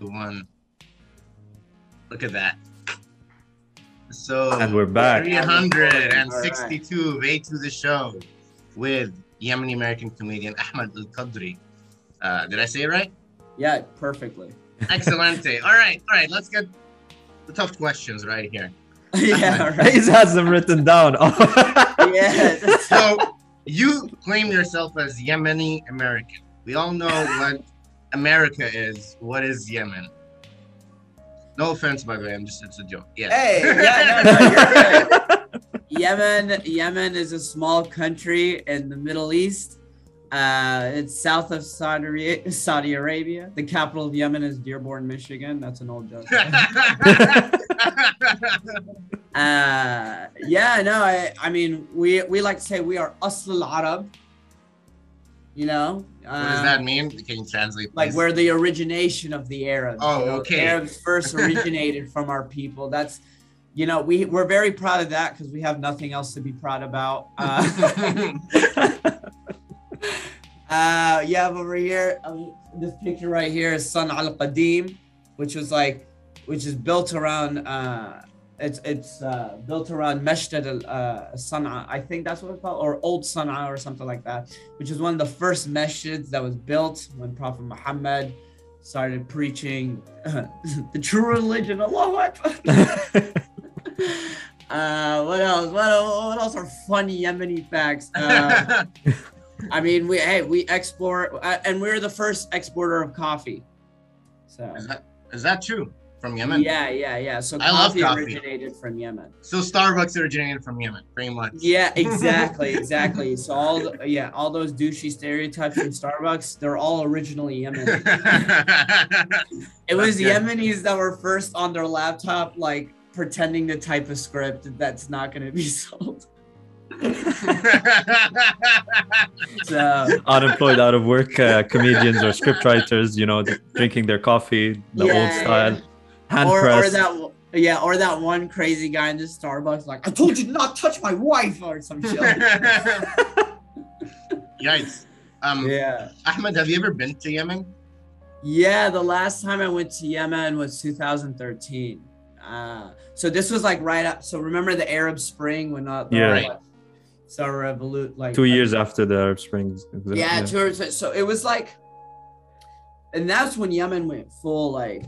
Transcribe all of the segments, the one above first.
the one. Look at that. So And we're back. 362 of A to the show with Yemeni American comedian Ahmed Al Qadri. Uh, did I say it right? Yeah, perfectly. Excellente. all right, all right. Let's get the tough questions right here. yeah, He has them written down. yeah. So you claim yourself as Yemeni American. We all know what America is. What is Yemen? No offense, by the way. I'm just it's a joke. Yeah. Hey, yeah, no, no, right. Yemen, Yemen is a small country in the Middle East. Uh, it's south of Saudi, Saudi Arabia. The capital of Yemen is Dearborn, Michigan. That's an old joke. Uh, yeah, no, I, I mean, we we like to say we are Asl al Arab. You know, what does Uh, that mean? Can you translate? like please? we're the origination of the Arabs. Oh, you know, okay. Arabs first originated from our people. That's, you know, we we're very proud of that because we have nothing else to be proud about. Uh, uh, you have over here um, this picture right here is Sun Al Qadim, which was like, which is built around. Uh, it's it's uh, built around Masjid al uh, Sana'a. I think that's what it's called, or Old Sana'a or something like that, which is one of the first masjids that was built when Prophet Muhammad started preaching the true religion. Allahu Akbar. uh, what else? What, what else are funny Yemeni facts? Uh, I mean, we hey we export, uh, and we're the first exporter of coffee. So is, that, is that true? From Yemen? yeah, yeah, yeah. So I love coffee, coffee. originated from Yemen. So Starbucks originated from Yemen, pretty much. Yeah, exactly, exactly. So all the, yeah, all those douchey stereotypes from Starbucks, they're all originally Yemen. It was good. Yemenis that were first on their laptop, like pretending to type a script that's not going to be sold. So Unemployed, out of work uh, comedians or scriptwriters, you know, drinking their coffee the old Yeah, style, hand or, or that yeah, or that one crazy guy in the Starbucks, like I told you not to not touch my wife or some shit. Yikes. Um, yeah. Ahmed, have you ever been to Yemen? Yeah, the last time I went to Yemen was 2013. Uh, so this was like right up. So remember the Arab Spring when uh, the Yeah. Right. so revolut like Two years after the Arab Spring. Yeah, two. So it was like, and that's when Yemen went full like,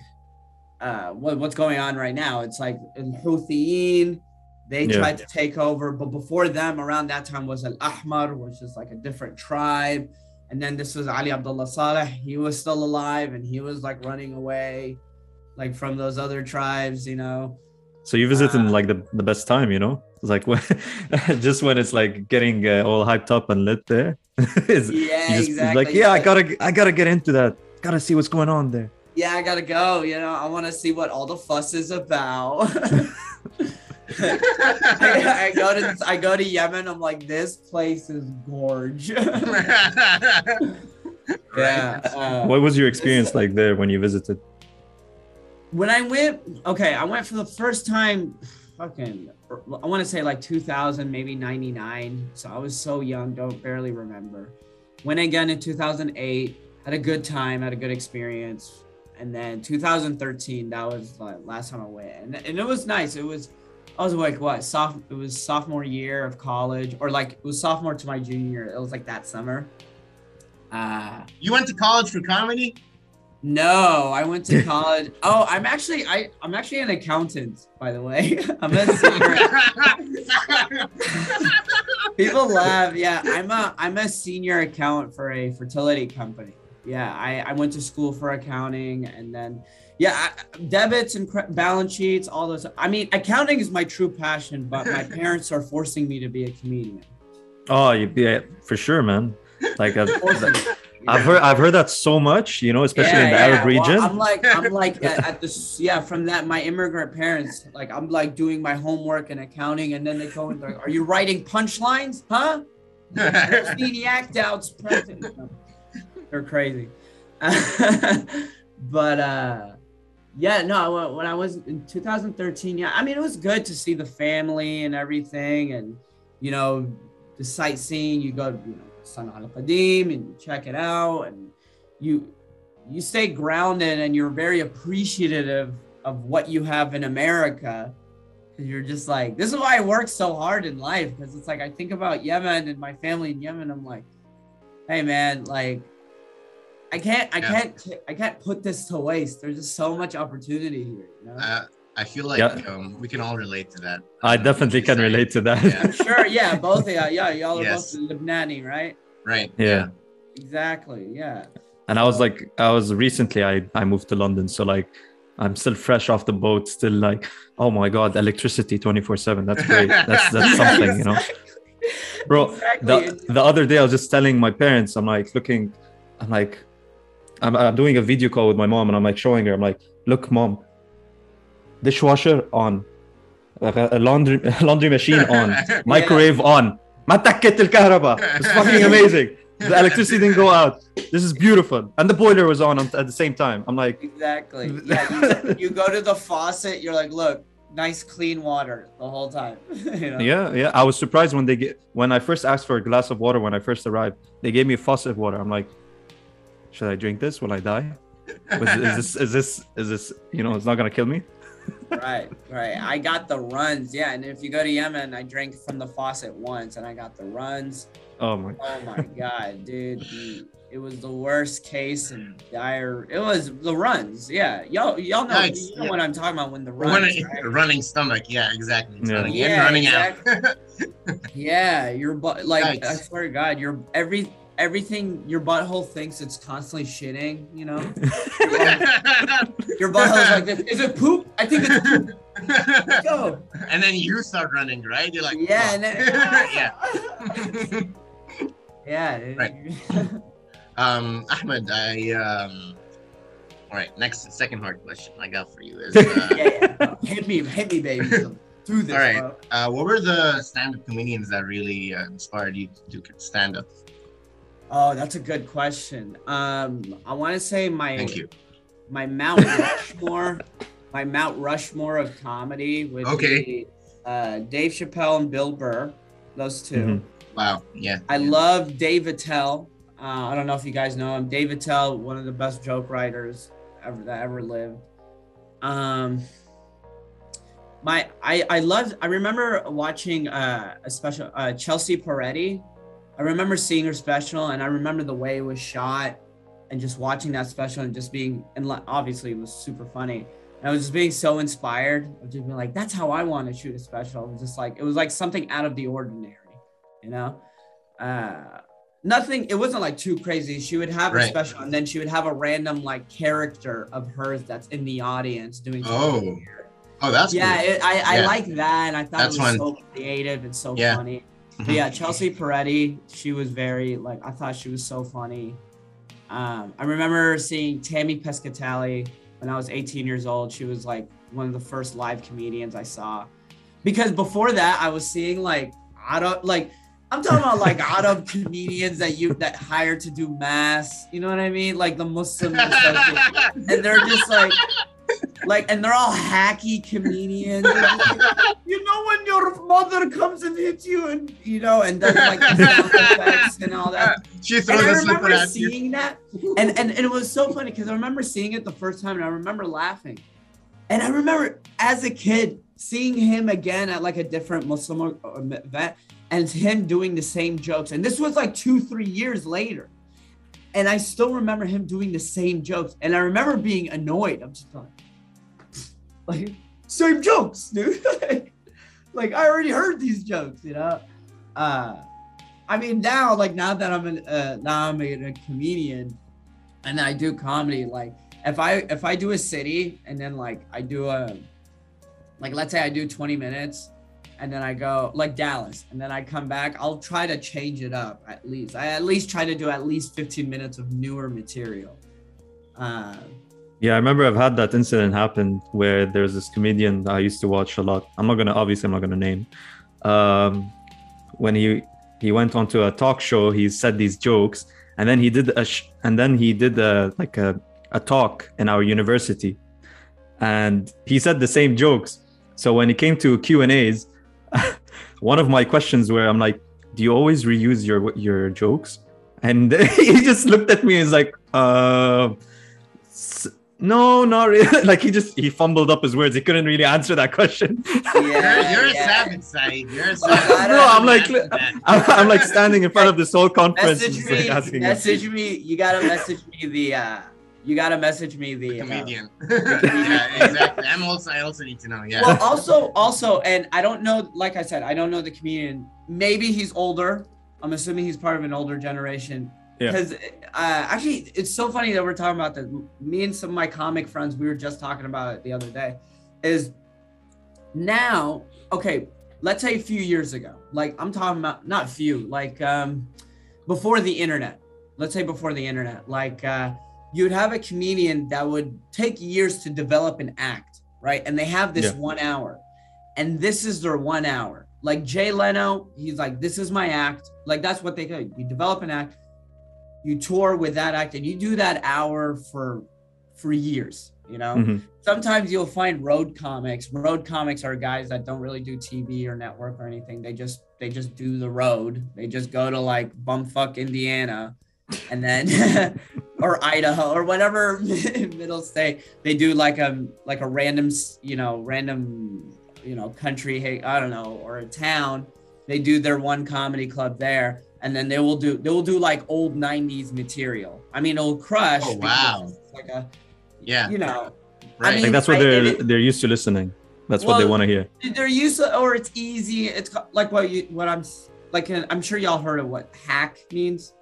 uh, what, what's going on right now? It's like in Houthiyeen, they Yeah. tried to take over, but before them, around that time was Al Ahmar, which is like a different tribe. And then this was Ali Abdullah Saleh. He was still alive and he was like running away, like from those other tribes, you know. So you visit in Uh, like the, the best time, you know? It's like when, just when it's like getting uh, all hyped up and lit there. it's, Yeah, just exactly. like, yeah, I gotta, I gotta get into that. Gotta see what's going on there. Yeah, I gotta go. You know, I want to see what all the fuss is about. I, I go to I go to Yemen. I'm like, this place is gorge. yeah. uh, What was your experience like there when you visited? when I went, okay, I went for the first time. Fucking, I want to say like 2000, maybe 99. So I was so young, don't barely remember. Went again in 2008. Had a good time, had a good experience. And then 2013, that was like last time I went, and, and it was nice. It was, I was like what soph It was sophomore year of college, or like it was sophomore to my junior year. It was like that summer. Uh you went to college for comedy? no, I went to college. oh, I'm actually I I'm actually an accountant, by the way. I'm a senior. People laugh. Yeah, I'm a I'm a senior accountant for a fertility company. Yeah, I I went to school for accounting, and then yeah, I, debits and cre- balance sheets, all those. I mean, accounting is my true passion, but my parents are forcing me to be a comedian. Oh, you- yeah, for sure, man. Like I've, I've heard, I've heard that so much, you know, especially in the Yeah, Arab yeah. Well, region. I'm like, I'm like at, at this, yeah, from that, my immigrant parents, like, I'm like doing my homework and accounting, and then they go and they're like, "Are you writing punchlines? Huh? There's the act outs present." They're crazy, but uh, yeah, no. When I was in 2013, yeah, I mean, it was good to see the family and everything, and you know, the sightseeing. You go, you know, San Al Qadim, and you check it out, and you you stay grounded and you're very appreciative of what you have in America. Cause you're just like, this is why I work so hard in life. Cause it's like I think about Yemen and my family in Yemen. I'm like, hey man, like I can't, I Yeah. can't, I can't put this to waste. There's just so much opportunity here. You know? Uh, I feel like Yeah. um, we can all relate to that. I Um, definitely can sorry. relate to that. Yeah. I'm sure, yeah, both, yeah, yeah, y'all are Yes. both Lebanese, right? Right. Yeah. Exactly, yeah. And I was like, I was recently, I, I moved to London. So, like, I'm still fresh off the boat, still like, oh my God, electricity 24 7. That's great. That's, that's something, you know? Bro, Exactly. the, the other day I was just telling my parents, I'm like looking, I'm like, I'm, I'm doing a video call with my mom and I'm like showing her, I'm like, look, mom, dishwasher on, a laundry, laundry machine on, microwave yeah. on. Matakket It's fucking amazing. The electricity didn't go out. This is beautiful. And the boiler was on at the same time. I'm like, exactly. Yeah, you, you go to the faucet, you're like, look, nice clean water the whole time. you know? Yeah, yeah. I was surprised when they get when I first asked for a glass of water when I first arrived. They gave me a faucet water. I'm like, should I drink this? Will I die? Was, is this is this is this you know it's not gonna kill me? Right, right. I got the runs. Yeah, and if you go to Yemen, I drank from the faucet once, and I got the runs. Oh my. Oh my god, dude. The, it was the worst case and dire. It was the runs. Yeah, y'all, y'all know, Nice, you know yeah. what I'm talking about when the runs. When a right? running stomach, yeah, exactly. It's Yeah. running Yeah, running out. Yeah, your butt like I Yikes. swear to God, your every everything your butthole thinks it's constantly shitting, you know? Your butthole's like this. Is it poop? I think it's poop. Go. and then you start running, right? You're like, Yeah, and then yeah. yeah. Right. Um, Ahmed, I um. All right, next second hard question I got for you is, uh, yeah, yeah. Hit me, hit me, baby. Do this, All right. uh, what were the stand-up comedians that really uh, inspired you to do stand-up? Oh, that's a good question. Um, I want to say my Thank you. my Mount Rushmore, my Mount Rushmore of comedy would Okay. be uh, Dave Chappelle and Bill Burr. Those 2 Mhm. Wow. Yeah. I yeah. love Dave Attell. Uh, I don't know if you guys know him. Dave Attell, one of the best joke writers ever that ever lived. Um, my I I loved. I remember watching uh, a special uh, Chelsea Peretti. I remember seeing her special, and I remember the way it was shot, and just watching that special and just being and obviously it was super funny. And I was just being so inspired of just being like, that's how I want to shoot a special. It was just like it was like something out of the ordinary, you know. Uh, nothing. It wasn't like too crazy. She would have a special, and then she would have a random like character of hers that's in the audience doing. something Oh, weird. Oh, that's yeah, cool. it, I I Yeah. like that, and I thought That's it was fun. so creative and so Yeah. funny. But Mhm. yeah, Chelsea Peretti, she was very like I thought she was so funny. Um, I remember seeing Tammy Pescatelli when I was 18 years old. She was like one of the first live comedians I saw. Because before that, I was seeing like Arab, like I'm talking about like out of comedians that you that hire to do mass. You know what I mean? Like the Muslim, and they're just like, like, and they're all hacky comedians. Like, you know when your mother comes and hits you and you know and does like effects and all that. She throws i a slipper remember at you. seeing that. And, and and it was so funny because i remember seeing it the first time and i remember laughing. And i remember as a kid seeing him again at like a different muslim or- or event and him doing the same jokes. And this was like two three years later. And i still remember him doing the same jokes. And i remember being annoyed. I'm just like like same jokes, dude. like, I already heard these jokes, you know. Uh, I mean, now like now that I'm an uh, now I'm a, a comedian, and I do comedy. Like, if I if I do a city and then like I do a like let's say I do 20 minutes and then I go like Dallas and then I come back, I'll try to change it up at least. I at least try to do at least 15 minutes of newer material. Uh, Yeah, I remember I've had that incident happen where there's this comedian I used to watch a lot. I'm not gonna obviously I'm not gonna name. Um, when he he went onto a talk show, he said these jokes, and then he did a sh- and then he did a like a a talk in our university, and he said the same jokes. So when it came to Q and A's, one of my questions where I'm like, "Do you always reuse your your jokes?" And he just looked at me and was like, "Uh." S- No, not really. like he just he fumbled up his words. He couldn't really answer that question. You're, Yeah, you're a savage, Saeed. You're a Bro, savage. I'm like- I'm, I'm like standing in front of this whole conference, Message just, like, me. asking him. Message me. You gotta message me the. uh You gotta message me the. uh, comedian. yeah, exactly. I'm also. I also need to know. Yeah. Well, also, also, and I don't know. Like I said, I don't know the comedian. Maybe he's older. I'm assuming he's part of an older generation. Yeah. Because uh, actually, it's so funny that we're talking about this. Me and some of my comic friends, we were just talking about it the other day. Is now okay? Let's say a few years ago. Like I'm talking about not few. Like um, before the internet. Let's say before the internet. Like uh, you'd have a comedian that would take years to develop an act, right? And they have this Yeah. one hour, and this is their one hour. Like Jay Leno, he's like, "This is my act." Like that's what they do. You develop an act, you tour with that act, and you do that hour for for years. You know, Mhm. sometimes you'll find road comics. Road comics are guys that don't really do TV or network or anything. They just they just do the road. They just go to like bumfuck Indiana, and then or Idaho or whatever middle state. They do like a like a random you know random you know country hey I don't know or a town. They do their one comedy club there, and then they will do they will do like old '90s material. I mean, it'll crush. Oh, wow. Like a Yeah. you know Right. mean- Like that's what I- they're it- they're used to listening. That's what they want to hear. they're used to, or it's easy. It's like what you what I'm like. uh, I'm sure y'all heard of what hack means.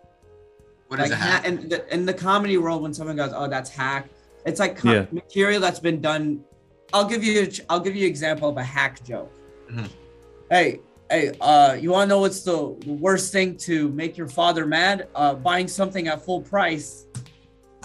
what is like a hack? in the, in the comedy world, when someone goes, "Oh, that's hack," it's like co- Yeah. material that's been done. I'll give you I'll give you an example of a hack joke. Mhm. Hey, hey, uh, you want to know what's the the worst thing to make your father mad? Uh, buying something at full price.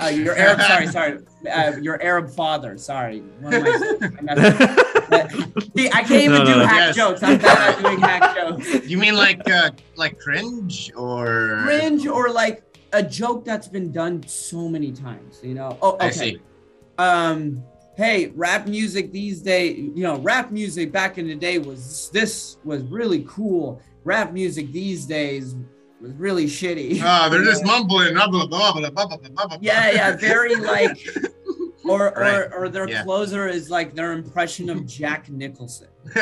Uh, your Arab, sorry, sorry, uh, your Arab father. Sorry, One of my- I. See, I can't even No, no, do no. hack Yes. jokes. I'm bad at doing hack jokes. You mean like uh, like cringe or Cringe or like a joke that's been done so many times, you know? Oh, okay. I see. Um, hey, rap music these days, you know, rap music back in the day was this was really cool. Rap music these days was really shitty. Oh, they're just mumbling. Blah, blah, blah, blah, blah, blah, blah, blah. yeah, yeah, very like or Right. or or their Yeah. closer is like their impression of Jack Nicholson.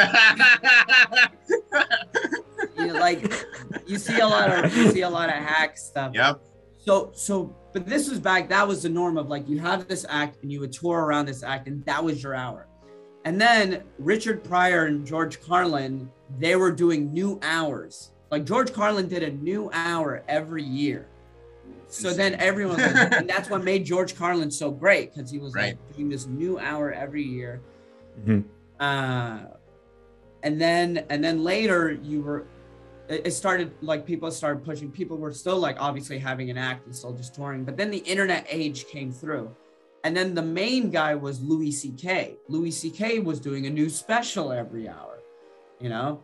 You know, like you see a lot of you see a lot of hack stuff. yep. So so but this was back that was the norm of like you have this act and you would tour around this act and that was your hour. And then Richard Pryor and George Carlin, they were doing new hours. Like George Carlin did a new hour every year. So then everyone was like, and that's what made George Carlin so great because he was Right. like doing this new hour every year. Mhm. Uh and then and then later you were it started like people started pushing. People were still like obviously having an act and still just touring but then the internet age came through. And then the main guy was louis ck louis ck was doing a new special every hour you know?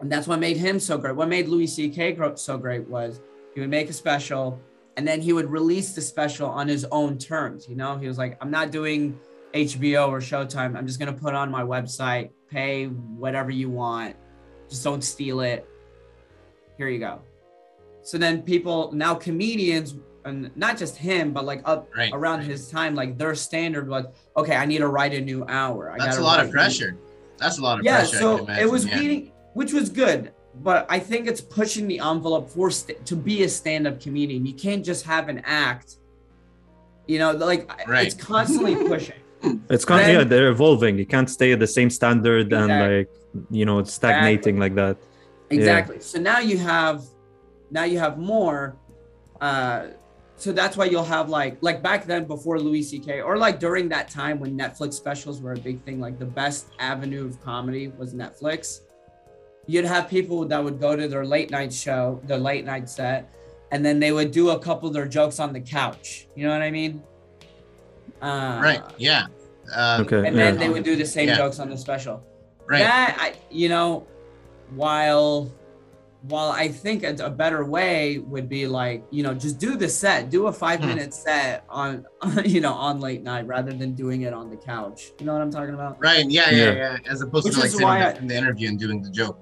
And that's what made him so great. What made louis ck so great was he would make a special and then he would release the special on his own terms you know? He was like i'm not doing hbo or showtime. I'm just going to put on my website pay whatever you want. Just don't steal it here you go so then people now comedians and not just him but like up Right. around right. his time like their standard was okay i need to write a new hour I That's a lot write of new- pressure. That's a lot of yeah pressure. So can it was yeah. beating which was good but i think it's pushing the envelope for st- to be a stand-up comedian you can't just have an act you know like Right. it's constantly pushing It's kind of yeah, they're evolving. You can't stay at the same standard and like you know, it's stagnating like that. Exactly so now you have now you have more uh so that's why you'll have like like back then before louis ck or like during that time when netflix specials were a big thing like the best avenue of comedy was netflix you'd have people that would go to their late night show their late night set and then they would do a couple of their jokes on the couch you know what i mean uh, Right. Yeah. Um, Okay. and then yeah. they would do the same Yeah. jokes on the special Right. that I, you know, while while I think a, a better way would be like, you know, just do the set, do a five Hmm. minute set on, you know, on late night rather than doing it on the couch. You know what I'm talking about? Right. Yeah. Yeah. Yeah. Yeah. As opposed Which to like is sitting in I- the, in the interview and doing the joke.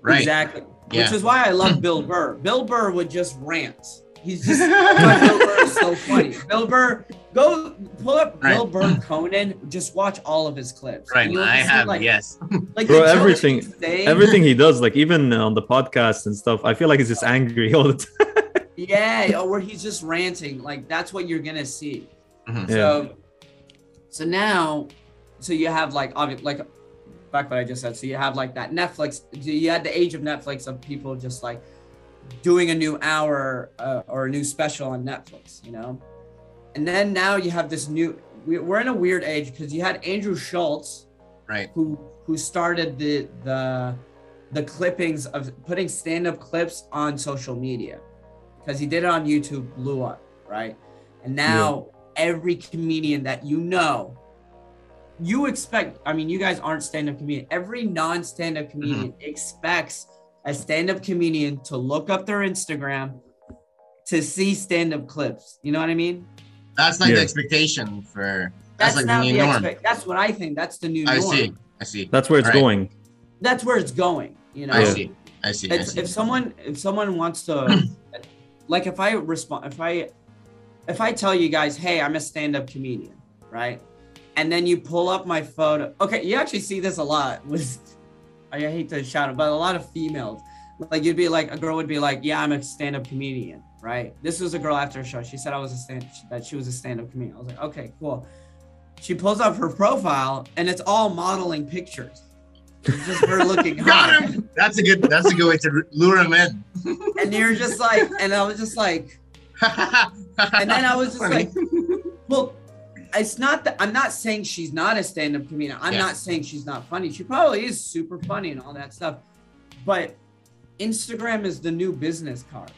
Right. Exactly. Yeah. Which is why I love Bill Burr. Bill Burr would just rant. He's just Bill Burr is so funny. Bill Burr, go pull up Bill Right. Burr Conan. Just watch all of his clips. Right, I have like, yes. like Bro, everything- Everything he does, like even on the podcast and stuff, I feel like he's just angry all the time. Yeah, or where he's just ranting. Like that's what you're gonna see. Mhm. Yeah. So, so now, so you have like obviously like back what I just said. So you have like that Netflix. You had the age of Netflix of people just like doing a new hour uh, or a new special on Netflix, you know. And then now you have this new. we- We're in a weird age because you had Andrew Schulz, Right. who who started the the the clippings of putting stand-up clips on social media because he did it on YouTube, blew up, right? And now every comedian that you know, you expect. I mean, you guys aren't stand-up comedian. Every non-stand-up mm-hmm. comedian expects a stand-up comedian to look up their Instagram to see stand-up clips. You know what I mean? That's like Yeah. the expectation for that's, like the new the norm. expect. That's what I think. That's the new I norm. see. I see. That's where it's Right. going. That's where it's going. You know. I see. I see. I see. if someone if someone wants to like if i respond if i if i tell you guys hey i'm a stand-up comedian right and then you pull up my photo okay you actually see this a lot with i hate to shout it but a lot of females like you'd be like a girl would be like yeah i'm a stand-up comedian right this was a girl after a show she said i was a stand that she was a stand-up comedian i was like okay cool she pulls up her profile and it's all modeling pictures it's just her looking Got him. That's a good. That's a good way to lure him in. and you're just like and i was just like and then I was just like, well, it's not that I'm not saying she's not a stand-up comedian. I'm Yeah. not saying she's not funny. She probably is super funny and all that stuff. But Instagram is the new business card.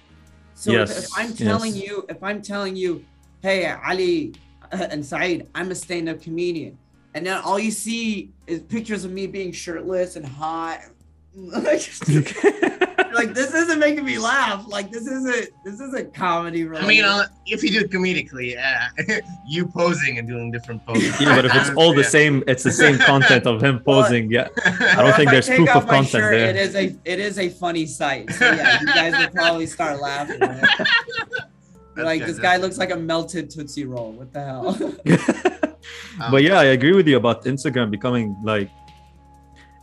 So if- if, I'm telling yes. you, if I'm telling you, hey Ali uh, and Saeed, I'm a stand-up comedian, and then all you see is pictures of me being shirtless and hot. like this isn't making me laugh. Like this isn't this isn't comedy. I Related. mean, uh, if you do it comedically, uh, you posing and doing different poses. yeah, but if it's all the same, it's the same content of him posing. Yeah, I don't think I there's proof of content shirt, there. It is a it is a funny sight. So yeah, you guys will probably start laughing. That's like good, this guy good. looks like a melted tootsie roll. What the hell? Um, but yeah, I agree with you about Instagram becoming like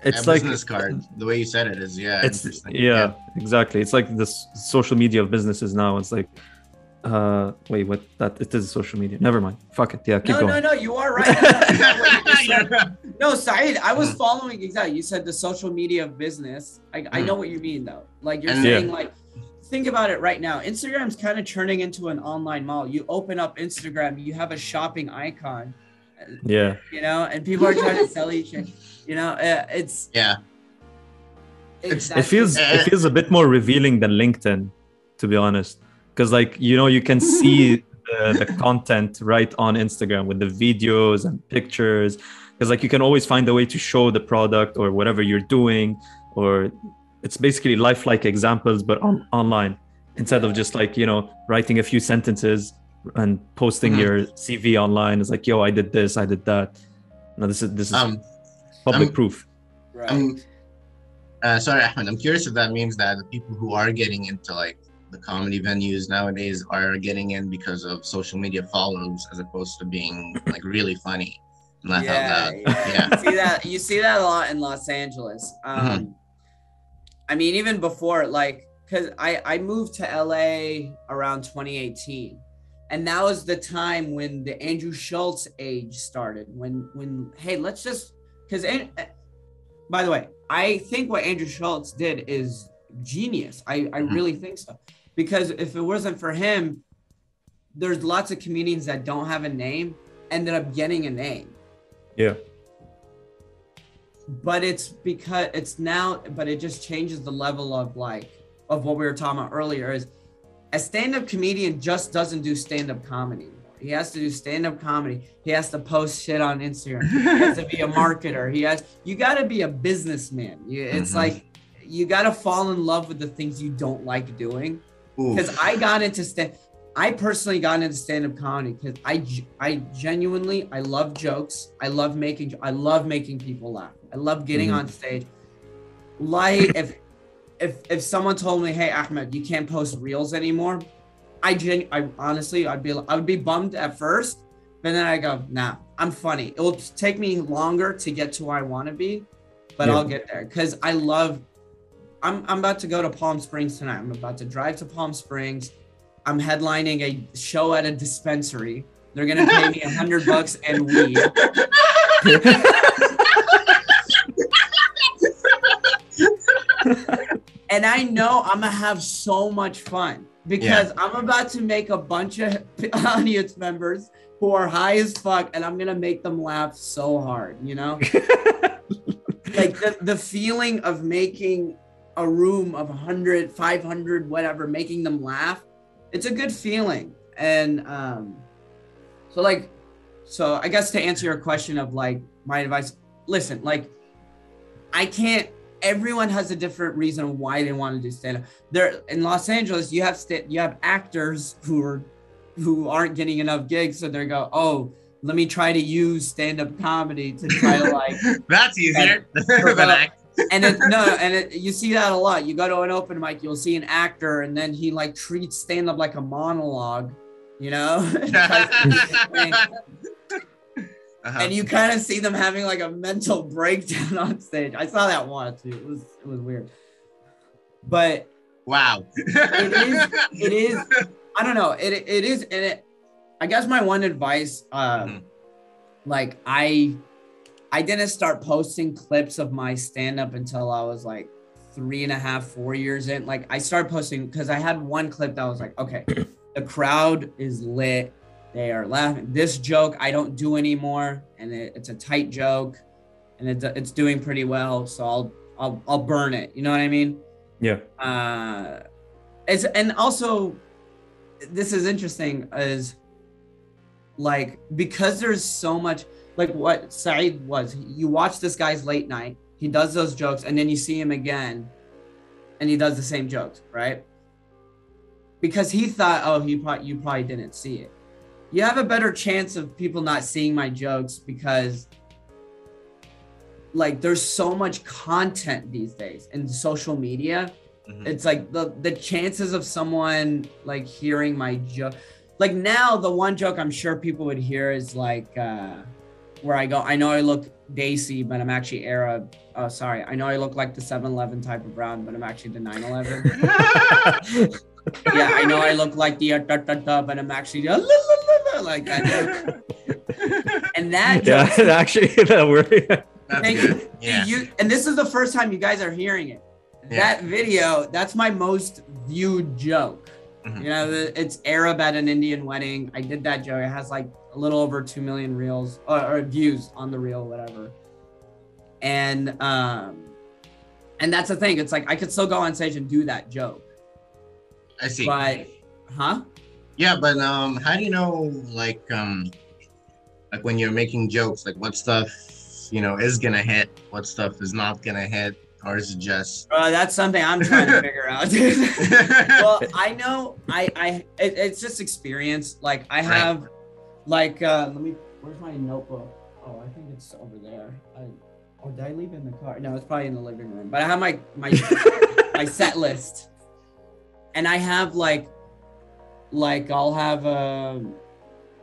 it's like business card. The way you said it is, yeah. it's interesting. yeah, exactly. It's like this social media of businesses now. It's like uh wait, what that it is social media. Never mind. Fuck it. Yeah, keep no, going. no, no. You are right. What you said. Yeah. no, Saeed, I Mm. was following exactly. You said the social media of business. I, I know what you mean though. Like you're And- saying, Yeah. like think about it right now. Instagram's kind of turning into an online mall. You open up Instagram, you have a shopping icon, Yeah. you know, and people are trying to sell each. You know, uh, it's yeah. it's It feels it feels a bit more revealing than LinkedIn, to be honest. Because like you know you can see the, the content right on Instagram with the videos and pictures. Because like you can always find a way to show the product or whatever you're doing, or it's basically lifelike examples but on online instead of just like you know writing a few sentences and posting Mhm. your CV online. It's like yo I did this, I did that. No, this is this is Um, public I'm- proof. right. I'm, uh, sorry, Ahmed. I'm curious if that means that the people who are getting into like the comedy venues nowadays are getting in because of social media follows as opposed to being like really funny and laugh out loud. yeah. You see that you see that a lot in Los Angeles. Um, Mm-hmm. I mean, even before, like, cause I I moved to LA around 2018, and that was the time when the Andrew Schulz age started. When when hey, let's just because by the way, I think what Andrew Schulz did is genius. I I Mhm. really think so because if it wasn't for him, there's lots of comedians that don't have a name ended up getting a name Yeah. but it's because it's now but it just changes the level of like of what we were talking about earlier is a stand-up comedian just doesn't do stand-up comedy anymore. He has to do stand-up comedy he has to post shit on instagram he has to be a marketer he has you got to be a businessman you, it's Mhm. like you got to fall in love with the things you don't like doing because I got into stand. I personally got into stand-up comedy because I, I genuinely, I love jokes. I love making, I love making people laugh. I love getting Mhm. on stage. Like if, if, if someone told me, "Hey Ahmed, you can't post reels anymore," I gen I honestly I'd be I would be bummed at first, but then I go, nah, I'm funny. It will take me longer to get to where I want to be, but Yeah. I'll get there because I love. I'm I'm about to go to Palm Springs tonight. I'm about to drive to Palm Springs. I'm headlining a show at a dispensary. They're gonna pay me a hundred bucks and weed. and I know I'm gonna have so much fun because I'm about to make a bunch of audience members who are high as fuck, and I'm gonna make them laugh so hard. You know, like the, the feeling of making a room of 100, 500, whatever, making them laugh. It's a good feeling, and um, so like, so I guess to answer your question of like my advice, listen, like, I can't everyone has a different reason why they want to do stand up. There in Los Angeles, you have sta- you have actors who are who aren't getting enough gigs, so they go, "Oh, let me try to use stand up comedy to try to like." That's easier than act. and it, no, and it, you see that a lot. You go to an open mic, you'll see an actor, and then he like treats stand up like a monologue, you know. Uh-huh. and you kind of see them having like a mental breakdown on stage. I saw that once. It was it was weird. But wow. It is- it is I don't know. It it is and it I guess my one advice uh Mhm. like I I didn't start posting clips of my stand-up until I was like three and a half, four years in. Like I started posting because I had one clip that was like, okay, the crowd is lit. They are laughing. This joke I don't do anymore, and it, it's a tight joke, and it, it's doing pretty well. So I'll I'll I'll burn it. You know what I mean? yeah. uh it's and also this is interesting is like because there's so much like what Saeed was you watch this guy's late night he does those jokes and then you see him again and he does the same jokes right because he thought oh he probably you probably didn't see it you have a better chance of people not seeing my jokes because like there's so much content these days in social media. Mhm. it's like the the chances of someone like hearing my joke like now the one joke i'm sure people would hear is like uh where i go i know i look desi but i'm actually arab oh sorry. I know i look like the 7-eleven type of brown but i'm actually the 9-11 yeah i know i look like the uh, da, da, da, but i'm actually uh, la, la, la, la, like that and that Yeah, joke actually, that word. That's Thank good. Yeah. you and this is the first time you guys are hearing it Yeah. that video that's my most viewed joke Mhm. you know it's arab at an indian wedding i did that joke it has like a little over 2 million reels or, or views on the reel whatever and um and that's the thing it's like i could still go on stage and do that joke I see. but huh Yeah, but um, how do you know like um, like when you're making jokes, like what stuff you know is gonna hit, what stuff is not gonna hit, or is it just? uh, that's something i'm trying to figure out well i know i i it, it's just experience like i Right. have like uh let me where's my notebook oh i think it's over there I, oh did i leave it in the car no it's probably in the living room but i have my my my set list and i have like like i'll have a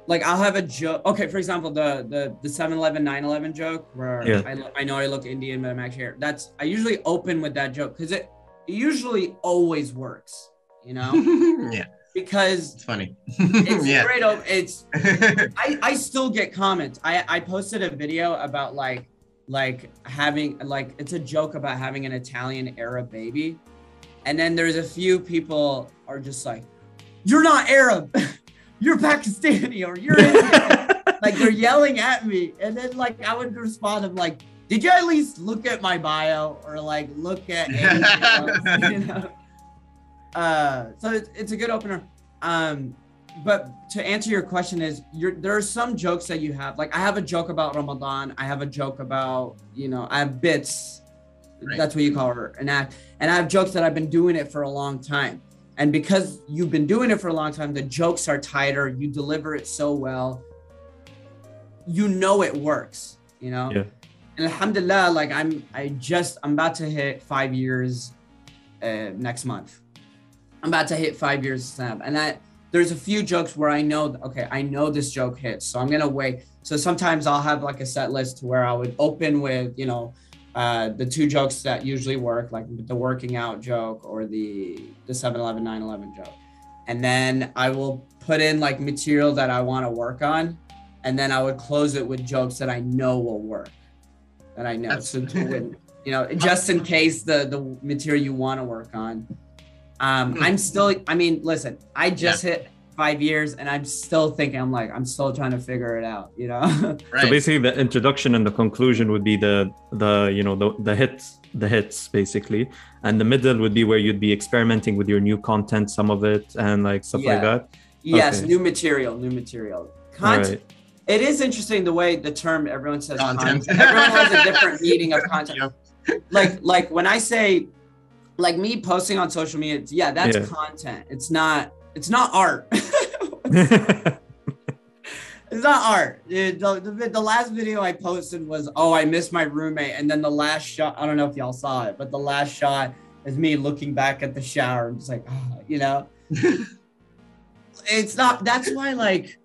like i'll have a joke okay for example the the the 7-eleven 9-11 joke where Yeah. I, lo- I know i look indian but i'm actually Arab. that's i usually open with that joke because it it usually always works you know yeah, because it's funny. it's yeah. great o- it's I, I still get comments. I, I posted a video about like like having like it's a joke about having an Italian Arab baby. And then there's a few people are just like, You're not Arab, you're Pakistani or you're Indian." like they're yelling at me. And then like I would respond, I'm like, did you at least look at my bio or like look at anything else? you know? Uh so it's, it's a good opener. Um but to answer your question is you're there are some jokes that you have like i have a joke about ramadan i have a joke about you know i have bits Right. that's what you call her an act. And i have jokes that i've been doing it for a long time. And because you've been doing it for a long time the jokes are tighter. You deliver it so well. You know it works you know? Yeah. and alhamdulillah like i'm i just i'm about to hit five years uh, next month. I'm about to hit five years snap and that there's a few jokes where I know, okay, I know this joke hits, so I'm gonna wait. So sometimes I'll have like a set list to where I would open with, you know, uh, the two jokes that usually work, like the working out joke or the the 7-Eleven 9-11 joke, and then I will put in like material that I want to work on, and then I would close it with jokes that I know will work, that I know. That's- So you know, just in case the the material you want to work on. Um, Hmm. I'm still. I mean, listen, I just hit five years, and I'm still thinking. I'm like, I'm still trying to figure it out. You know. Right. So basically, the introduction and the conclusion would be the the you know the the hits the hits basically, and the middle would be where you'd be experimenting with your new content, some of it, and like stuff like that. yes, Okay. new material, new material. Content. right. It is interesting the way the term everyone says Content. content. Everyone has a different meaning of content. Yep. Like like when I say like me posting on social media, yeah, that's Yeah. content. It's not it's not art. it's not art. It- the, the, the last video I posted was oh I missed my roommate, and then the last shot I don't know if y'all saw it, but the last shot is me looking back at the shower and just like oh, you know. it's not. That's why like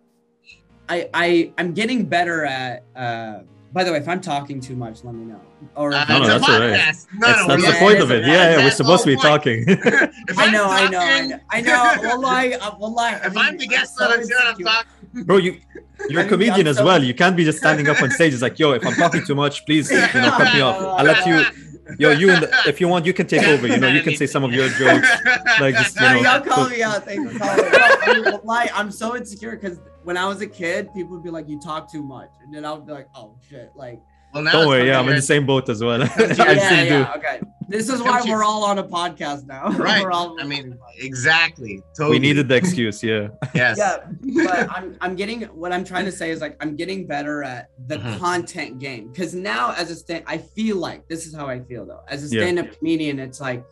I I I'm getting better at. uh By the way, if I'm talking too much, let me know. Or Uh, No, no, a that's all right. No, that's no, that's we- the point of it. Yeah, yeah, we're supposed to be the talking. If I I'm know, I know, I talking- know, I know. Wallahi, uh, wallahi. I If mean, I'm the I'm guest so on the show, I'm insecure. talking. Bro, you you're a comedian as well. You can't be just standing up on stage. It's like, yo, if I'm talking too much, please, you know, cut me off. I'll let you. Yo, you in the, if you want, you can take over. You know, you can say some of your jokes. Like, just, you No, know, y'all call me out. Thanks for calling me out. I mean, wallahi, I'm so insecure because when I was a kid, people would be like, "You talk too much," and then I would be like, "Oh shit!" Like, Well, now Don't worry, yeah, I'm in the same boat as well. Yeah, yeah, yeah, okay. This is why we're all on a podcast now. Right. We're all I mean, exactly. Totally. We needed the excuse, yeah. Yes. yeah, but I'm I'm getting what I'm trying to say is like I'm getting better at the Mhm. content game because now as a stand I feel like this is how I feel though as a stand-up comedian it's like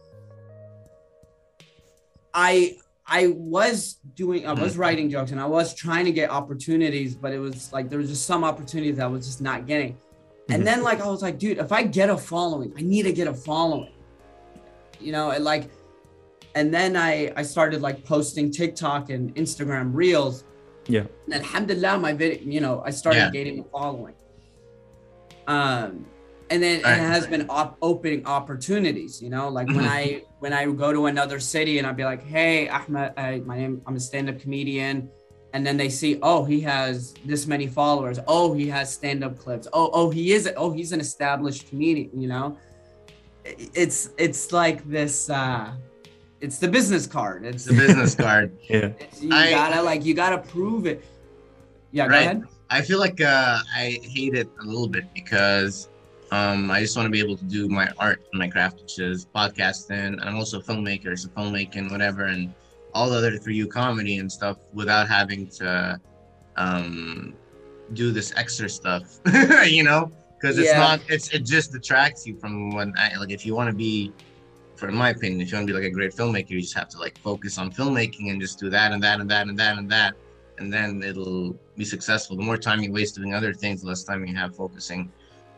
I I was doing I was writing jokes and I was trying to get opportunities but it was like there was just some opportunities that I was just not getting and then like I was like dude if I get a following I need to get a following you know and like and then I I started like posting TikTok and Instagram reels. Yeah. And alhamdulillah, my video, you know, I started Yeah. gaining a following. Um, and then Right. it has been op- opening opportunities. You know, like when I when I go to another city and I'd be like, "Hey, Ahmed, uh, my name, I'm a stand-up comedian." And then they see, oh, he has this many followers. Oh, he has stand-up clips. Oh, oh, he is. Oh, he's an established comedian. You know, it's it's like this. uh It's the business card. It's It's the business card. Yeah. you I- gotta like you gotta prove it. Yeah, go Right. ahead. I feel like uh, I hate it a little bit because um, I just want to be able to do my art and my craft, which is podcasting. And I'm also a filmmaker, so filmmaking, whatever, and all the other through you comedy and stuff without having to um, do this extra stuff, you know? Because it's Yeah. not, it's it just detracts you from when I like if you want to be, for in my opinion, if you want to be like a great filmmaker, you just have to like focus on filmmaking and just do that and that and that and that and that and then it'll be successful. The more time you waste doing other things, the less time you have focusing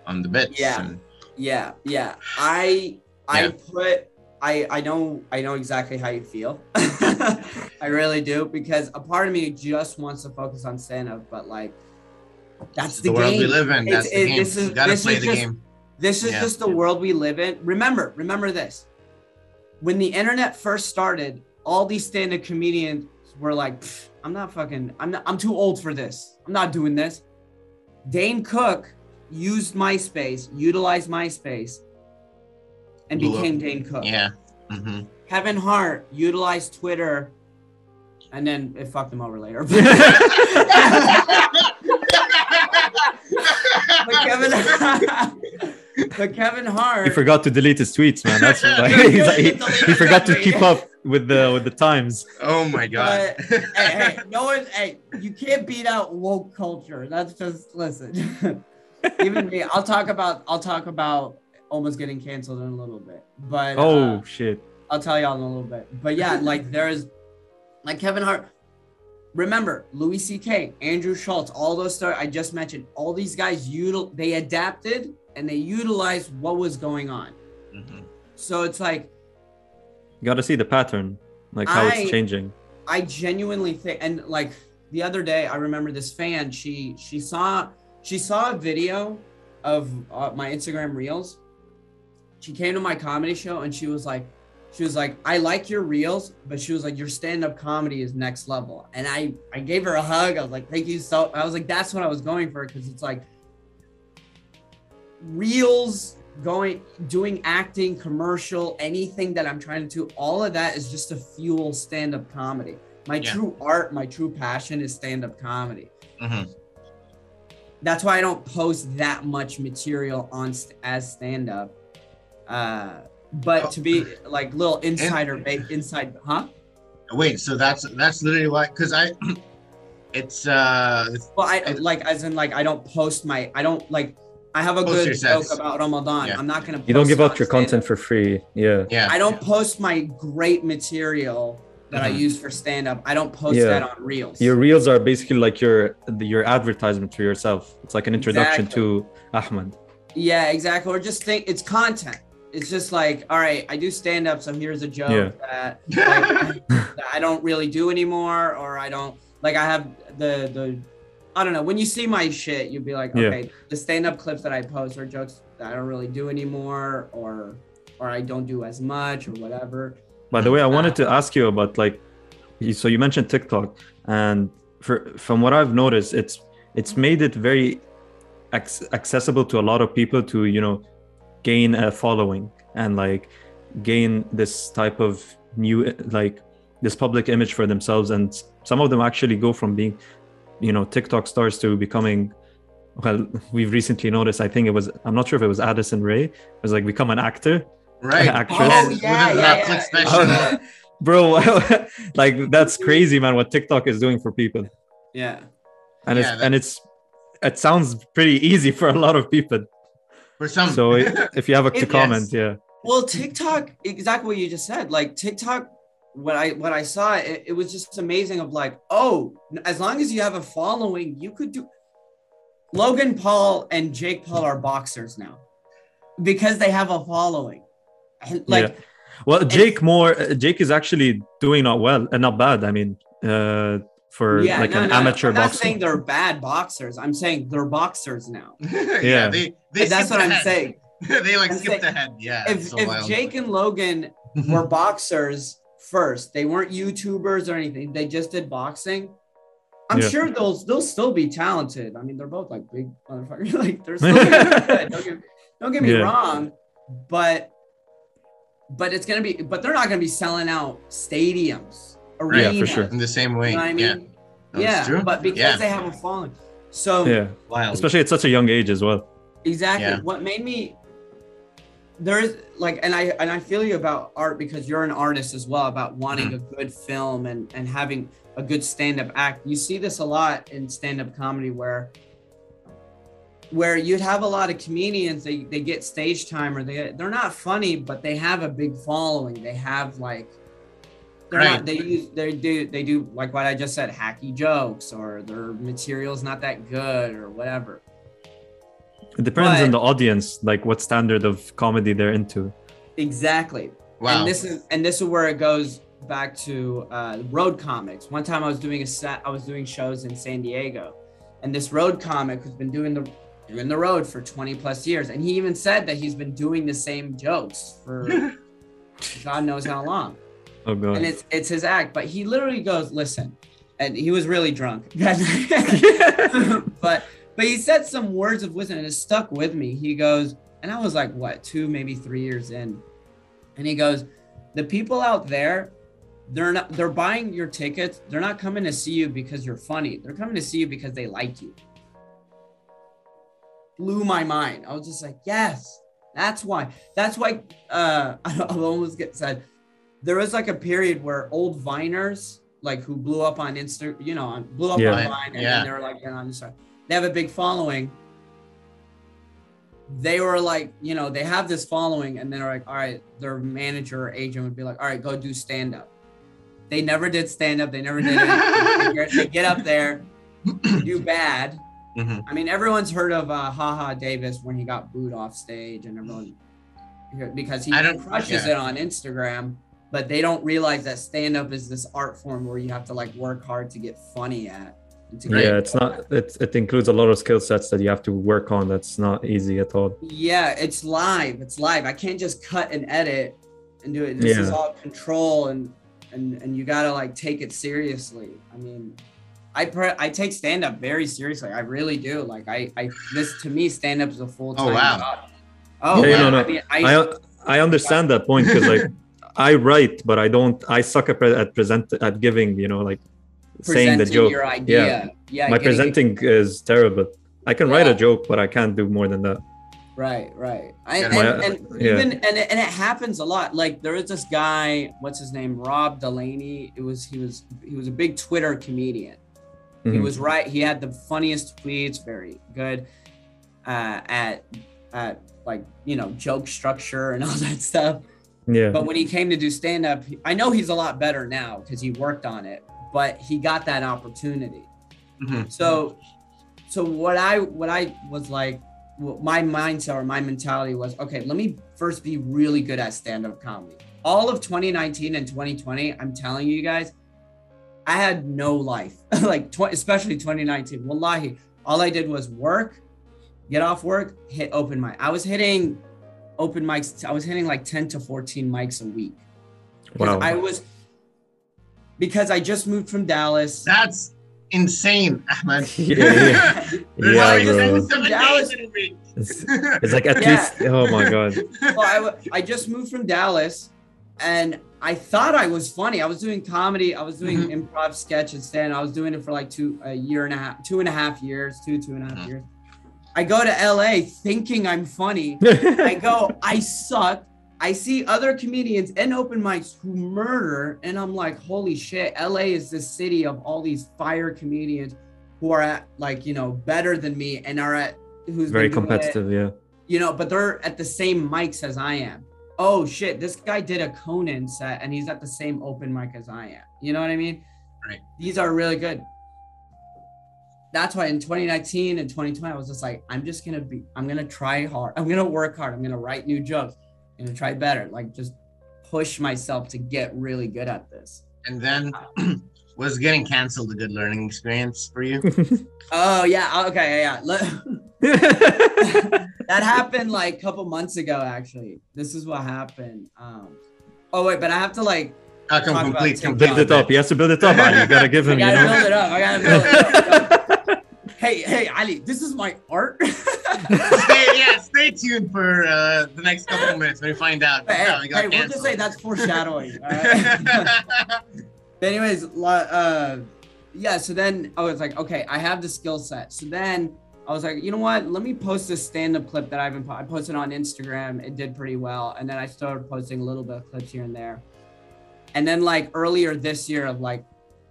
on the bits. Yeah. And Yeah, yeah. I I Yeah. put I I know I know exactly how you feel. I really do because a part of me just wants to focus on stand up, but like that's the, the, world game. we live in. It's- That's the it- game. this is- you gotta this play is the just- game. This is Yeah. just the world we live in. Remember, remember this. When the internet first started, all these stand-up comedians were like, I'm not fucking, I'm not, I'm too old for this. I'm not doing this. Dane Cook used MySpace, utilized MySpace, and Blew up. became Dane Cook. Yeah. hmm Kevin Hart utilized Twitter, and then it fucked him over later. but Kevin, but Kevin Hart. He forgot to delete his tweets, man. That's why like, he, he forgot to keep up with the with the times. oh my god. hey, hey, no one, hey, you can't beat out woke culture. That's just listen. Even me, I'll talk about, I'll talk about almost getting canceled in a little bit, but Oh uh, shit. I'll tell y'all in a little bit. But yeah, like there's, like Kevin Hart. Remember Louis C.K., Andrew Schulz, all those stars I just mentioned. All these guys, util- they adapted and they utilized what was going on. Mhm. So it's like You got to see the pattern, like how I- it's changing. I genuinely think, and like the other day, I remember this fan. She she saw she saw a video of uh, my Instagram reels. She came to my comedy show and she was like, she was like, I like your reels, but she was like, your stand up comedy is next level. And I I gave her a hug. I was like, thank you so. I was like, that's what I was going for because it's like reels going doing acting commercial anything that i'm trying to do all of that is just to fuel stand-up comedy my Yeah. true art my true passion is stand-up comedy Mhm. That's why i don't post that much material on st- as stand-up uh but to be like little insider ba- inside huh Wait, so that's that's literally why? Because I, it's uh, well i And- like as in like i don't post my i don't like i have a good joke sets. about ramadan Yeah. i'm not gonna You don't give it out your stand-up. content for free. Yeah. yeah. I don't post my great material that I Mhm. use for stand up. I don't post Yeah. that on Reels. Your reels are basically like your your advertisement for yourself. It's like an introduction to Ahmed. yeah, exactly. Or just think it's content. It's just like, all right, I do stand up, so here's a joke Yeah. that, like, that I don't really do anymore, or I don't like. I have the the I don't know. When you see my shit, you'd be like, Yeah. okay, the stand up clips that I post are jokes that I don't really do anymore, or or I don't do as much, or whatever. By the way, I wanted uh, to ask you about like, so you mentioned TikTok, and for from what I've noticed, it's it's made it very ac- accessible to a lot of people to you know gain a following and like gain this type of new like this public image for themselves, and some of them actually go from being you know TikTok stars to becoming. Well, we've recently noticed. I think it was. I'm not sure if it was Addison Rae. It was like become an actor. Right. actress. Oh, with yeah, yeah, Netflix yeah. special. bro like that's crazy man what tiktok is doing for people Yeah. and Yeah, it's that- and it's it sounds pretty easy for a lot of people For some. so if you have a It- comment yes. yeah Well, TikTok, exactly what you just said. Like TikTok, what I what I saw, it, it was just amazing. Of like, oh, as long as you have a following, you could do. Logan Paul and Jake Paul are boxers now, because they have a following. And like, Yeah. well jake more uh, jake is actually doing not well and not bad i mean uh for yeah, like no, an no, no. amateur I'm not boxer saying they're bad boxers. I'm saying they're boxers now. yeah, Yeah. They, they that's skipped what I'm saying. they like I'm skipped saying, ahead. Yeah. If so if. Jake and Logan were boxers first. They weren't YouTubers or anything. They just did boxing. I'm Yeah. sure they'll they'll still be talented. I mean, they're both like big motherfuckers. like they're still good. Don't get, don't get me Yeah. wrong, but but it's gonna be but they're not gonna be selling out stadiums, Right, arenas. for sure. in the same way. You know what I Yeah. mean? That's Yeah, true. but because Yeah. they have a following. So yeah Wild. especially at such a young age as well Exactly. Yeah. What made me there is like and I and I feel you about art because you're an artist as well about wanting Mm-hmm. a good film and and having a good stand-up act. You see this a lot in stand-up comedy where where you'd have a lot of comedians they, they get stage time or they they're not funny but they have a big following they have like they're Right. not they use they do they do like what i just said hacky jokes or their material's not that good or whatever it depends on the audience like what standard of comedy they're into exactly wow. And this is and this is where it goes back to uh, road comics. One time I was doing a set, I was doing shows in San Diego, and this road comic who's been doing the doing the road for 20 plus years, and he even said that he's been doing the same jokes for God knows how long, oh god and it's it's his act. But he literally goes, "Listen," and he was really drunk, but but he said some words of wisdom, and it stuck with me. He goes, and I was like, what, two, maybe three years in, and he goes, the people out there, they're not, they're buying your tickets. They're not coming to see you because you're funny. They're coming to see you because they like you. Blew my mind. I was just like, yes, that's why. That's why. Uh, I almost get said. There was like a period where old Viners, like who blew up on Insta, you know, on blew up Yeah. on Vine, and Yeah. they were like, you know, on Insta. They have a big following they were like, you know, they have this following, and they're like, all right, their manager or agent would be like, all right, go do stand up. They never did stand up. They never did it. they get up there, do bad. Mhm. I mean, everyone's heard of uh, Haha Davis when he got booed off stage, and everyone because he I don't- crushes yeah. it on Instagram. but they don't realize that stand up is this art form where you have to like work hard to get funny at. and to get- Yeah, it's not. It, it includes a lot of skill sets that you have to work on. That's not easy at all. Yeah, it's live. It's live. I can't just cut and edit and do it. This is all control and and and you gotta like take it seriously. I mean, I pre- I take stand up very seriously. I really do. Like I I this to me stand up is a full time Oh, wow. job. Oh Yeah, yeah, no, no. I mean, I, I I understand that point because like I write, but I don't. I suck at, pre- at present at giving. You know, like saying the presenting joke. your idea. Yeah, My presenting is terrible. I can write a joke, but I can't do more than that. Right, right. I, and, my- and yeah. even and, it- and it happens a lot. Like there is this guy, what's his name, Rob Delaney. It was he was he was a big Twitter comedian. He Mhm. was right. He had the funniest tweets, very good uh, at at like you know joke structure and all that stuff. Yeah. But when he came to do stand up, I know he's a lot better now because he worked on it. But he got that opportunity. Mhm. So, so what I what I was like, what my mindset or my mentality was, okay, let me first be really good at stand up comedy. All of 2019 and 2020, I'm telling you guys, I had no life. like tw- especially 2019. Wallahi, all I did was work, get off work, hit open mic. I was hitting open mics. I was hitting like 10 to 14 mics a week. 'Cause Wow. I was because I just moved from Dallas. That's insane, Ahmed. Yeah, yeah. There's Yeah, bro. seven Dallas- in a week. It's, it's like at Yeah. least. Oh my god. well, I, w- I just moved from Dallas and I thought I was funny. I was doing comedy. I was doing Mhm. improv sketch and stand. I was doing it for like two, a year and a half, two and a half years, two, two and a half Mhm. years. I go to LA thinking I'm funny. I go, I suck. I see other comedians and open mics who murder, and I'm like, holy shit, LA is the city of all these fire comedians who are at like, you know, better than me and are at who's Very doing it competitive. Yeah. you know, but they're at the same mics as I am. Oh shit, this guy did a Conan set and he's at the same open mic as I am. You know what I mean? Right. These are really good. That's why in 2019 and 2020, I was just like, I'm just gonna be, I'm gonna try hard. I'm gonna work hard. I'm gonna write new jokes. I'm gonna try better. Like just push myself to get really good at this. And then uh, was getting canceled a good learning experience for you? Oh yeah, okay, yeah, yeah. that happened like a couple months ago actually this is what happened um oh wait but i have to like I can complete, TikTok. complete build it up. He has to build it up. Ali. You gotta give him. You gotta know. build it up i gotta build it up hey hey ali this is my art stay, yeah, stay tuned for uh, the next couple of minutes when we find out. hey, Yeah, we got hey we'll just say that's foreshadowing all right? But anyways uh yeah so then i was like okay i have the skill set. So then i was like you know what? Let me post this stand-up clip that i've been po- i posted on instagram. It did pretty well. And then i started posting a little bit of clips here and there. And then like earlier this year of like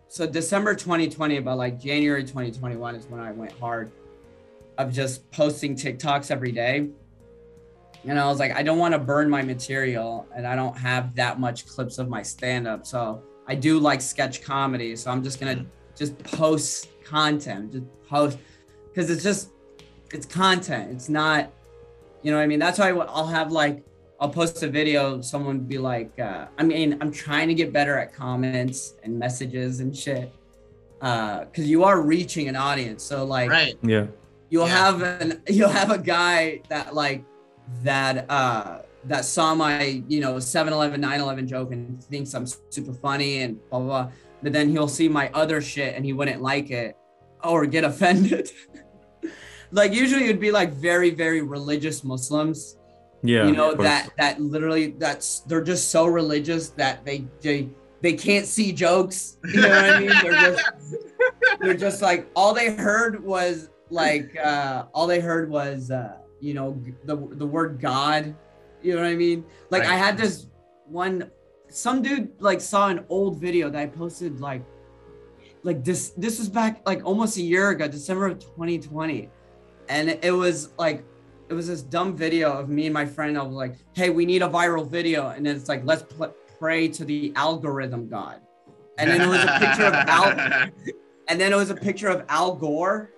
so december 2020 about like january 2021 is when i went hard of just posting tiktoks every day. And i was like i don't want to burn my material and i don't have that much clips of my stand-up. So i do like sketch comedy so i'm just gonna just post content just post because it's just it's content it's not you know what i mean that's why i'll have like i'll post a video someone would be like uh, i mean i'm trying to get better at comments and messages and shit uh because you are reaching an audience so like right. Yeah. you'll Yeah. have an you'll have a guy that like that uh that saw my you know 7-eleven 9-11 joke and thinks i'm super funny and blah blah blah. But then he'll see my other shit and he wouldn't like it or get offended. Like usually it'd be like very very religious muslims Yeah. you know that that literally that's they're just so religious that they they they can't see jokes you know what i mean? They're just they're just like all they heard was like uh all they heard was uh you know the the word god you know what i mean? Like i had this one some dude like saw an old video that i posted like like this this was back like almost a year ago december of 2020 and it was like it was this dumb video of me and my friend. of like, "Hey, we need a viral video," and then it's like, "Let's pl- pray to the algorithm god," and then it was a picture of Al, and then it was a picture of Al Gore,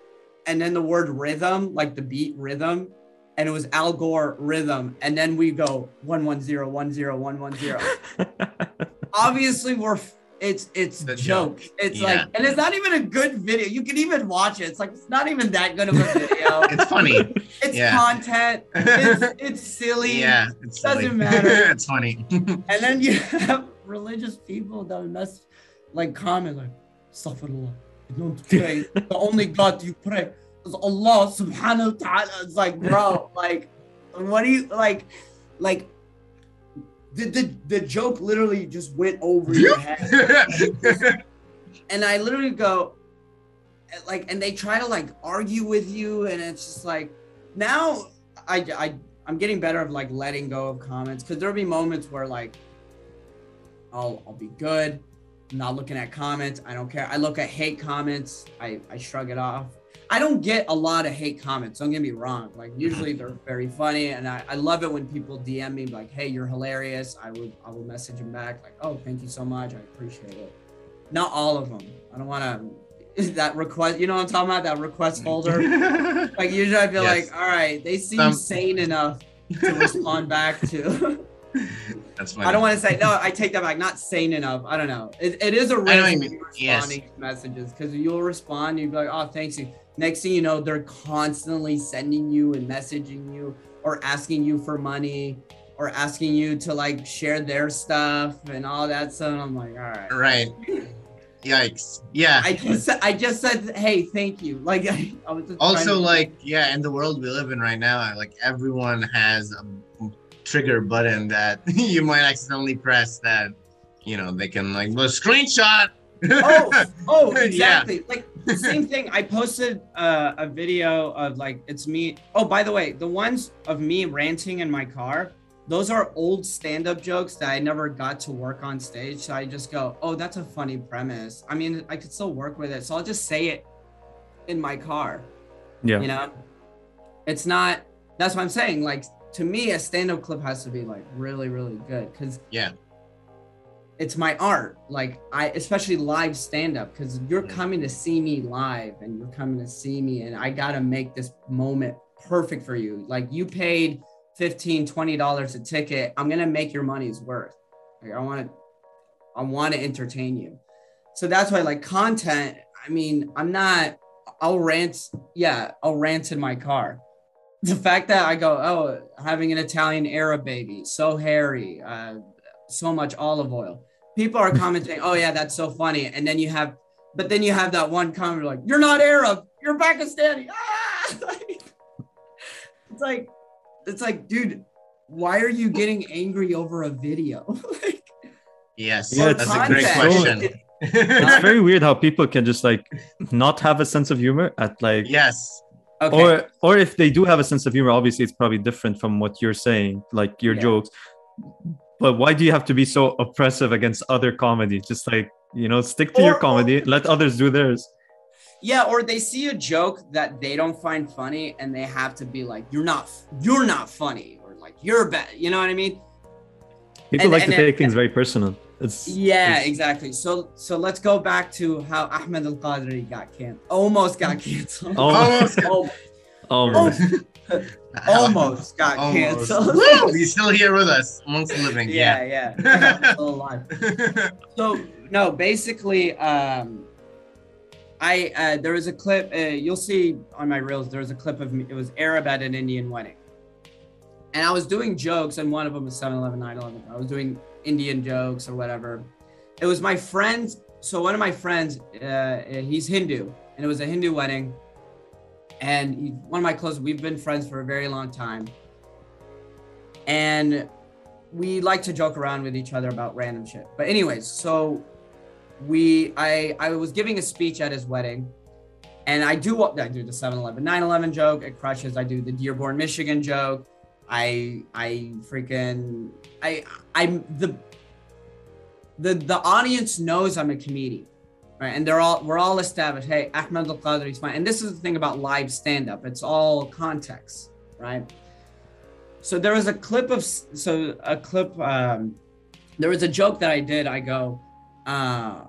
and then the word rhythm, like the beat rhythm, and it was Al Gore rhythm, and then we go one one zero one zero one one zero. obviously we're it's it's The joke. joke. It's Yeah. like and it's not even a good video. You can even watch it. It's like it's not even that good of a video. It's funny. it's yeah. content. It's it's silly. Yeah, it's Doesn't silly. matter. it's funny. And then you have religious people that mess like comment like Astaghfirullah. You don't pray. the only God you pray is Allah subhanahu wa ta'ala. It's like, bro, like what do you like like the, the the joke literally just went over your head. and I literally go, like, and they try to like argue with you, and it's just like, now I I I'm getting better of like letting go of comments because there'll be moments where like, I'll I'll be good, I'm not looking at comments, I don't care. I look at hate comments, I I shrug it off. I don't get a lot of hate comments. Don't get me wrong. Like usually they're very funny, and I, I love it when people DM me like, "Hey, you're hilarious." I would I will message them back like, "Oh, thank you so much. I appreciate it." Not all of them. I don't want to that request. You know what I'm talking about? That request folder. like usually I feel Yes. like, all right, they seem Some- sane enough to respond back to. That's funny. I don't want to say no. I take that back. Not sane enough. I don't know. It, it is a risk you're Yes. responding messages because you'll respond. You'll be like, oh, thanks. you. Next thing you know, they're constantly sending you and messaging you or asking you for money or asking you to like share their stuff and all that stuff. And I'm like, all right. Right. Yikes. Yeah. I just I just said, hey, thank you. Like I, I was also to- like yeah in the world we live in right now like everyone has a trigger button that you might accidentally press that you know they can like well, screenshot oh, oh, Yeah. exactly. Like the same thing. I posted uh, a video of like it's me. Oh, by the way, the ones of me ranting in my car, those are old stand-up jokes that I never got to work on stage. So I just go, oh, that's a funny premise. I mean, I could still work with it, so I'll just say it in my car. Yeah. You know, it's not. That's what I'm saying. Like to me, a stand-up clip has to be like really, really good because yeah it's my art. Like i especially live stand up because you're coming to see me live and you're coming to see me and i gotta make this moment perfect for you. Like you paid 15 20 dollars a ticket. I'm gonna make your money's worth. Like i want to i want to entertain you. So that's why like content i mean i'm not i'll rant yeah i'll rant in my car. The fact that i go oh having an italian arab baby so hairy uh so much olive oil. People are commenting, "Oh yeah, that's so funny," and then you have, but then you have that one comment like, "You're not Arab, you're Pakistani." Ah! it's like, it's like, dude, why are you getting angry over a video? Like, yes Yeah, that's it's a great question It- it's very weird how people can just like not have a sense of humor at like yes okay, or or if they do have a sense of humor obviously it's probably different from what you're saying like your Yeah. jokes but why do you have to be so oppressive against other comedy just like you know stick to your Or- comedy let others do theirs yeah, or they see a joke that they don't find funny, and they have to be like, "You're not, you're not funny," or like, "You're bad." You know what I mean? people And- like and to take things very personal it's Yeah, it's- exactly. So so let's go back to how Ahmed Al Qadri got canceled. Almost got canceled. Almost. almost Almost, oh, almost got Almost. canceled. Woo! he's still here with us amongst the living yeah, yeah, yeah. Still alive. So no, basically, um, I uh, there was a clip. Uh, you'll see on my reels. There was a clip of me. It was Arab at an Indian wedding, and I was doing jokes, and one of them was 7-Eleven, 9-11. I was doing Indian jokes or whatever. It was my friends. So one of my friends, uh, he's Hindu, and it was a Hindu wedding. And one of my close, we've been friends for a very long time. And we like to joke around with each other about random shit. But anyways, so we I I was giving a speech at his wedding and I do what I do the 7-Eleven 9-11 joke, it crushes. I do the Dearborn, Michigan joke. I I freaking I I'm the the the audience knows I'm a comedian. Right. And they're all we're all established. Hey, Ahmed Al Qadri is fine. And this is the thing about live stand-up. It's all context, right? So there was a clip of so a clip um there was a joke that I did. I go, uh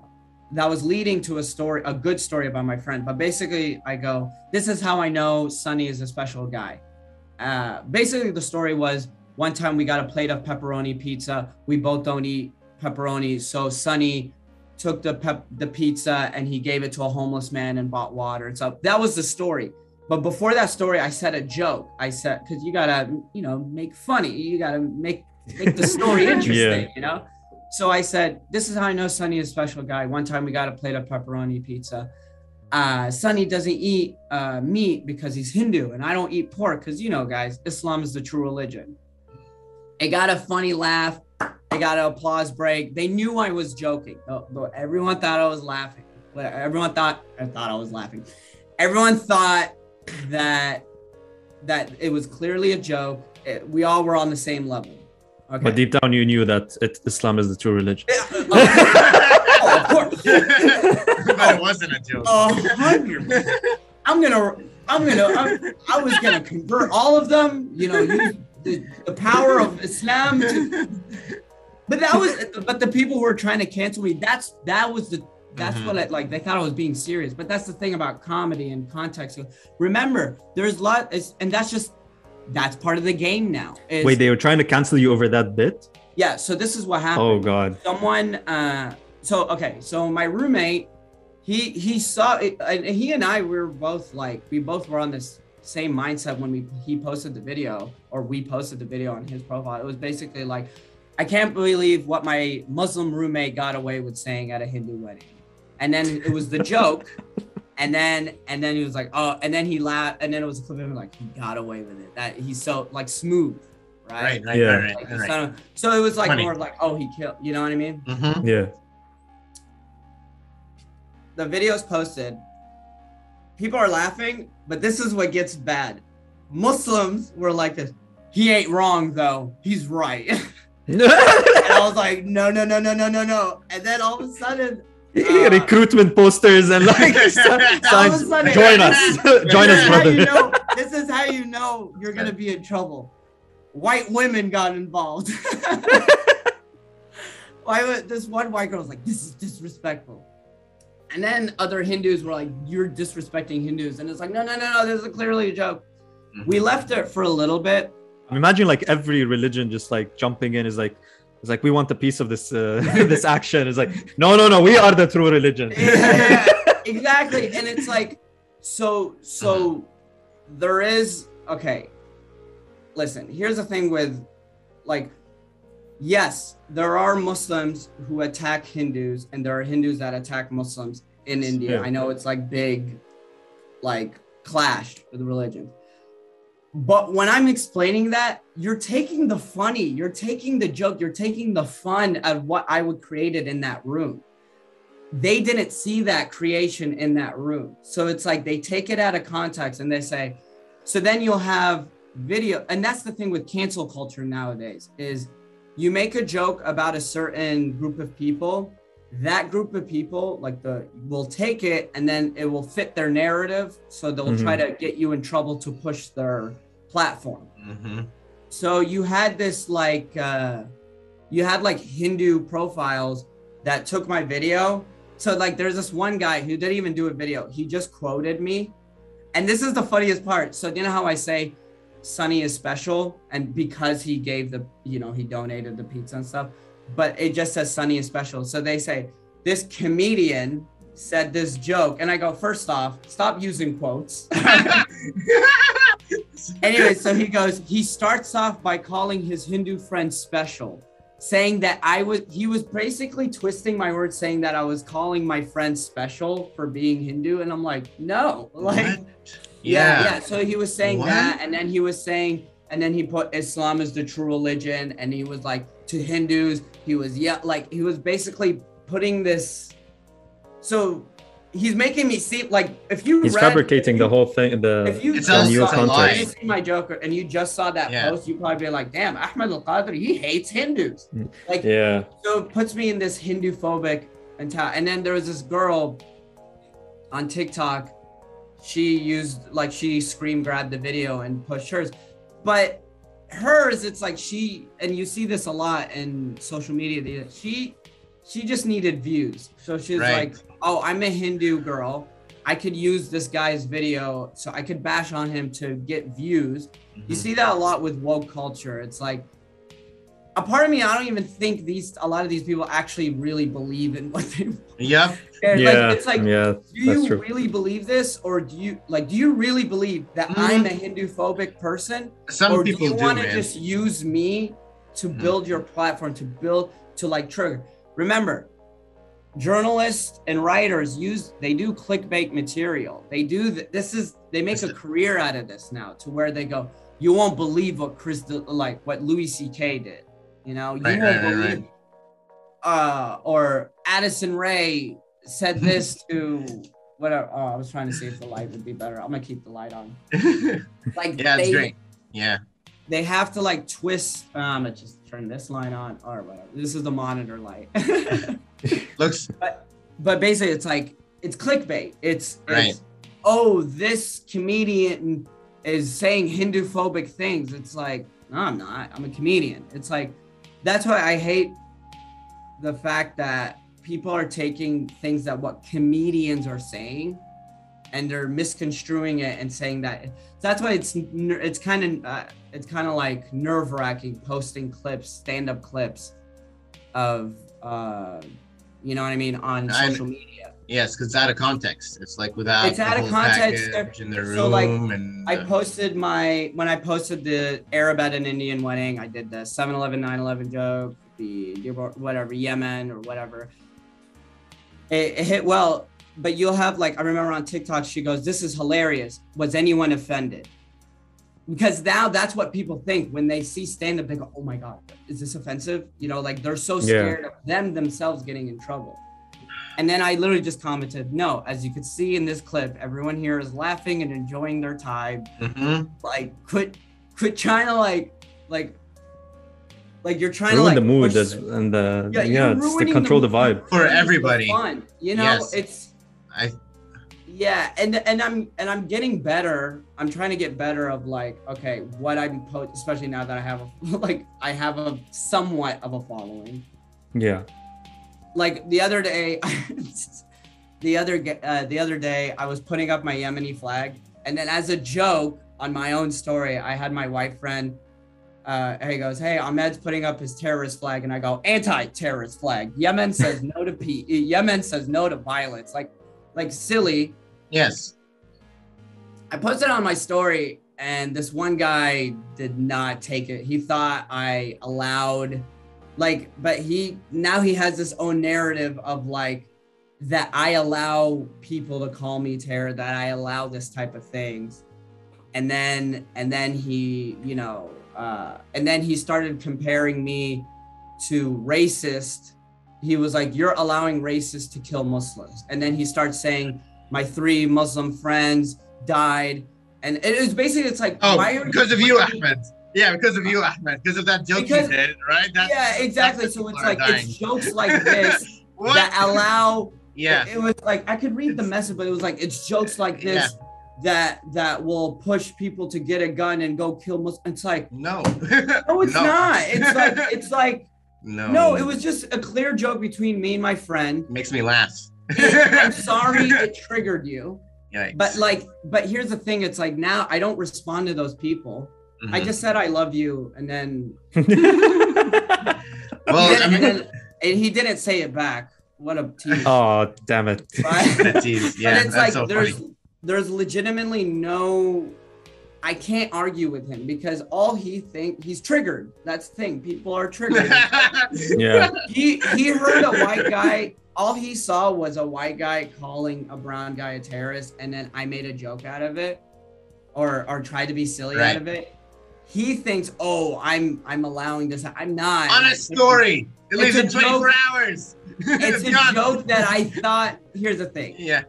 that was leading to a story, a good story about my friend. But basically, I go, this is how I know Sonny is a special guy. Uh, basically, the story was one time we got a plate of pepperoni pizza. We both don't eat pepperoni. So Sunny took the pep the pizza and he gave it to a homeless man and bought water. And so that was the story. But before that story, I said a joke. I said, because you gotta, you know, make funny. You gotta make make the story interesting, yeah. you know. So I said, this is how I know Sunny is a special guy. One time we got a plate of pepperoni pizza. Uh, Sunny doesn't eat uh, meat because he's Hindu, and I don't eat pork because you know, guys, Islam is the true religion. It got a funny laugh. I got an applause break. They knew I was joking. Everyone thought I was laughing. Everyone thought I thought I was laughing. Everyone thought that that it was clearly a joke. It, we all were on the same level. Okay. But deep down, you knew that it, Islam is the true religion. oh, of course. but it wasn't a joke. Oh, hundred. I'm gonna. I'm gonna. I'm, I was gonna convert all of them. You know, use the, the power of Islam. To, but that was. But the people who were trying to cancel me. That's that was the that's mm-hmm. what I like. They thought I was being serious, but that's the thing about comedy and context. Remember, there's a lot, and that's just that's part of the game now. Is, Wait, they were trying to cancel you over that bit? Yeah. So this is what happened. Oh God. Someone. uh So okay. So my roommate, he he saw it, and he and I we were both like we both were on this same mindset when we he posted the video or we posted the video on his profile. It was basically like, I can't believe what my Muslim roommate got away with saying at a Hindu wedding. And then it was the joke. And then and then he was like oh and then he laughed and then it was a clip of him like he got away with it. That he's so like smooth right? Right right yeah. right, right, right, right. so it was like Funny. more like oh he killed you know what i mean? Mm-hmm. yeah. The video's posted. People are laughing but this is what gets bad. Muslims were like this he ain't wrong though. He's right and i was like no no no no no no no and then all of a sudden uh, recruitment posters and like signs. Join us, join us, brother. You know, this is how you know you're gonna be in trouble. White women got involved. Why would this one white girl was like, "This is disrespectful," and then other Hindus were like, "You're disrespecting Hindus," and it's like, "No, no, no, no. This is clearly a joke." Mm-hmm. We left it for a little bit. Imagine like every religion just like jumping in is like it's like we want a piece of this uh, this action. It's like no, no, no. We are the true religion. yeah, exactly. And it's like so so there is okay. Listen, here's the thing with like yes, there are Muslims who attack Hindus, and there are Hindus that attack Muslims in India. Yeah. I know it's like big, like clashed with religions. But when I'm explaining that, you're taking the funny, you're taking the joke, you're taking the fun of what I would created in that room. They didn't see that creation in that room. So it's like they take it out of context and they say, so then you'll have video. And that's the thing with cancel culture nowadays is you make a joke about a certain group of people that group of people like the will take it and then it will fit their narrative so they'll mm-hmm. try to get you in trouble to push their platform. Mm-hmm. So you had this like uh, you had like Hindu profiles that took my video. So like there's this one guy who didn't even do a video. He just quoted me. And this is the funniest part. So you know how I say Sunny is special and because he gave the, you know, he donated the pizza and stuff, but it just says Sunny is special. So they say this comedian said this joke and I go, first off, stop using quotes. anyway, so he goes, he starts off by calling his Hindu friend special, saying that I was, he was basically twisting my words, saying that I was calling my friend special for being Hindu. And I'm like, no, like, yeah. yeah. yeah. So he was saying what? that. And then he was saying, and then he put Islam is the true religion. And he was like, to Hindus, he was, yeah, like, he was basically putting this. So he's making me see like if you he's read, fabricating you, the whole thing the, if you the new context my joker and you just saw that yeah. post you probably be like damn ahmed al-qadri he hates hindus mm. like yeah so it puts me in this hindu phobic mentality and then there was this girl on tiktok she used like she scream grabbed the video and pushed hers but hers it's like she and you see this a lot in social media she she just needed views so she's right. like oh, I'm a Hindu girl. I could use this guy's video so I could bash on him to get views. Mm-hmm. You see that a lot with woke culture. It's like a part of me, I don't even think these a lot of these people actually really believe in what they. Yep. And, yeah, like, it's like, yeah, do you true. really believe this, or do you like? Do you really believe that Mm. I'm a Hindu phobic person, Some or people do you do, want to just use me to Mhm. build your platform, to build to like trigger? Remember, journalists and writers use they do clickbait material. They do th- this is they make a career out of this now, to where they go, you won't believe what Chris like what Louis C.K. did. You know, you Right, won't right, believe. right. Uh, or Addison Rae said this to whatever. Oh, I was trying to see if the light would be better. I'm gonna keep the light on. Like yeah, it's they, great. Yeah. they have to like twist. Um, I just turn this line on or whatever. This is the monitor light. Looks but but basically, it's like it's clickbait. It's, Right. it's oh, this comedian is saying Hindu phobic things. It's like no, I'm not. I'm a comedian. It's like that's why I hate the fact that people are taking things that what comedians are saying and they're misconstruing it and saying that that's why it's it's kind of uh, it's kind of like nerve wracking posting clips stand up clips of uh you know what I mean on I- social media. yes, because it's out of context. It's like without It's out of context. in the room So, like, and I posted my when I posted the Arab at an Indian wedding. I did the 7-Eleven 9/11 joke, the whatever Yemen or whatever. It, it hit well, but you'll have like I remember on TikTok she goes, "This is hilarious. Was anyone offended?" Because now that's what people think when they see stand up. They go, "Oh my god, is this offensive?" You know, like they're so Yeah. scared of them themselves getting in trouble. And then I literally just commented, "No, as you could see in this clip, everyone here is laughing and enjoying their time mhm. like quit quit trying to like like like you're trying ruin to the mood and the Yeah, yeah, it's to control the, the vibe. For everybody. fun you know Yes. it's I yeah and and i'm and i'm getting better. I'm trying to get better of like okay what i'm po- especially now that i have a like i have a somewhat of a following. Yeah, like the other day the other uh, the other day i was putting up my yemeni flag and then as a joke on my own story i had my white friend uh, he goes hey ahmed's putting up his terrorist flag and i go anti-terrorist flag. Yemen says no to peace yemen says no to violence. Like like silly yes. I posted on my story, and this one guy did not take it. He thought I allowed, like, but he now he has this own narrative of like that I allow people to call me terror, that I allow this type of things, and then and then he, you know, uh, and then he started comparing me to racist. He was like, "You're allowing racists to kill Muslims," and then he starts saying, "My three Muslim friends." died and it was basically it's like Oh, why are because of you, Ahmed. Yeah, because of you, Ahmed. Because of that joke Because- you did, right? That's, yeah exactly so it's like are it's jokes like this that allow yeah. it, it was like i could read the message but it was like it's jokes like this that that will push people to get a gun and go kill Muslims. it's like No. no it's No. not it's like it's like no. no it was just a clear joke between me and my friend Makes me laugh. i'm sorry it triggered you Yikes. but like but here's the thing it's like now i don't respond to those people i Mhm. just said i love you and then Well, He I didn't- mean, and, and he didn't say it back. What a tease. oh damn it! But- the tease. Yeah, but it's that's like so there's funny. there's legitimately no I can't argue with him because all he think he's triggered. That's the thing. People are triggered. Yeah, he he heard a white guy. All he saw was a white guy calling a brown guy a terrorist, and then I made a joke out of it, or or tried to be silly Right. out of it. He thinks, oh, I'm I'm allowing this. I'm not. Honest story. It It's leaves in 24 joke. hours. It's a gone. joke that I thought. Here's the thing. Yeah.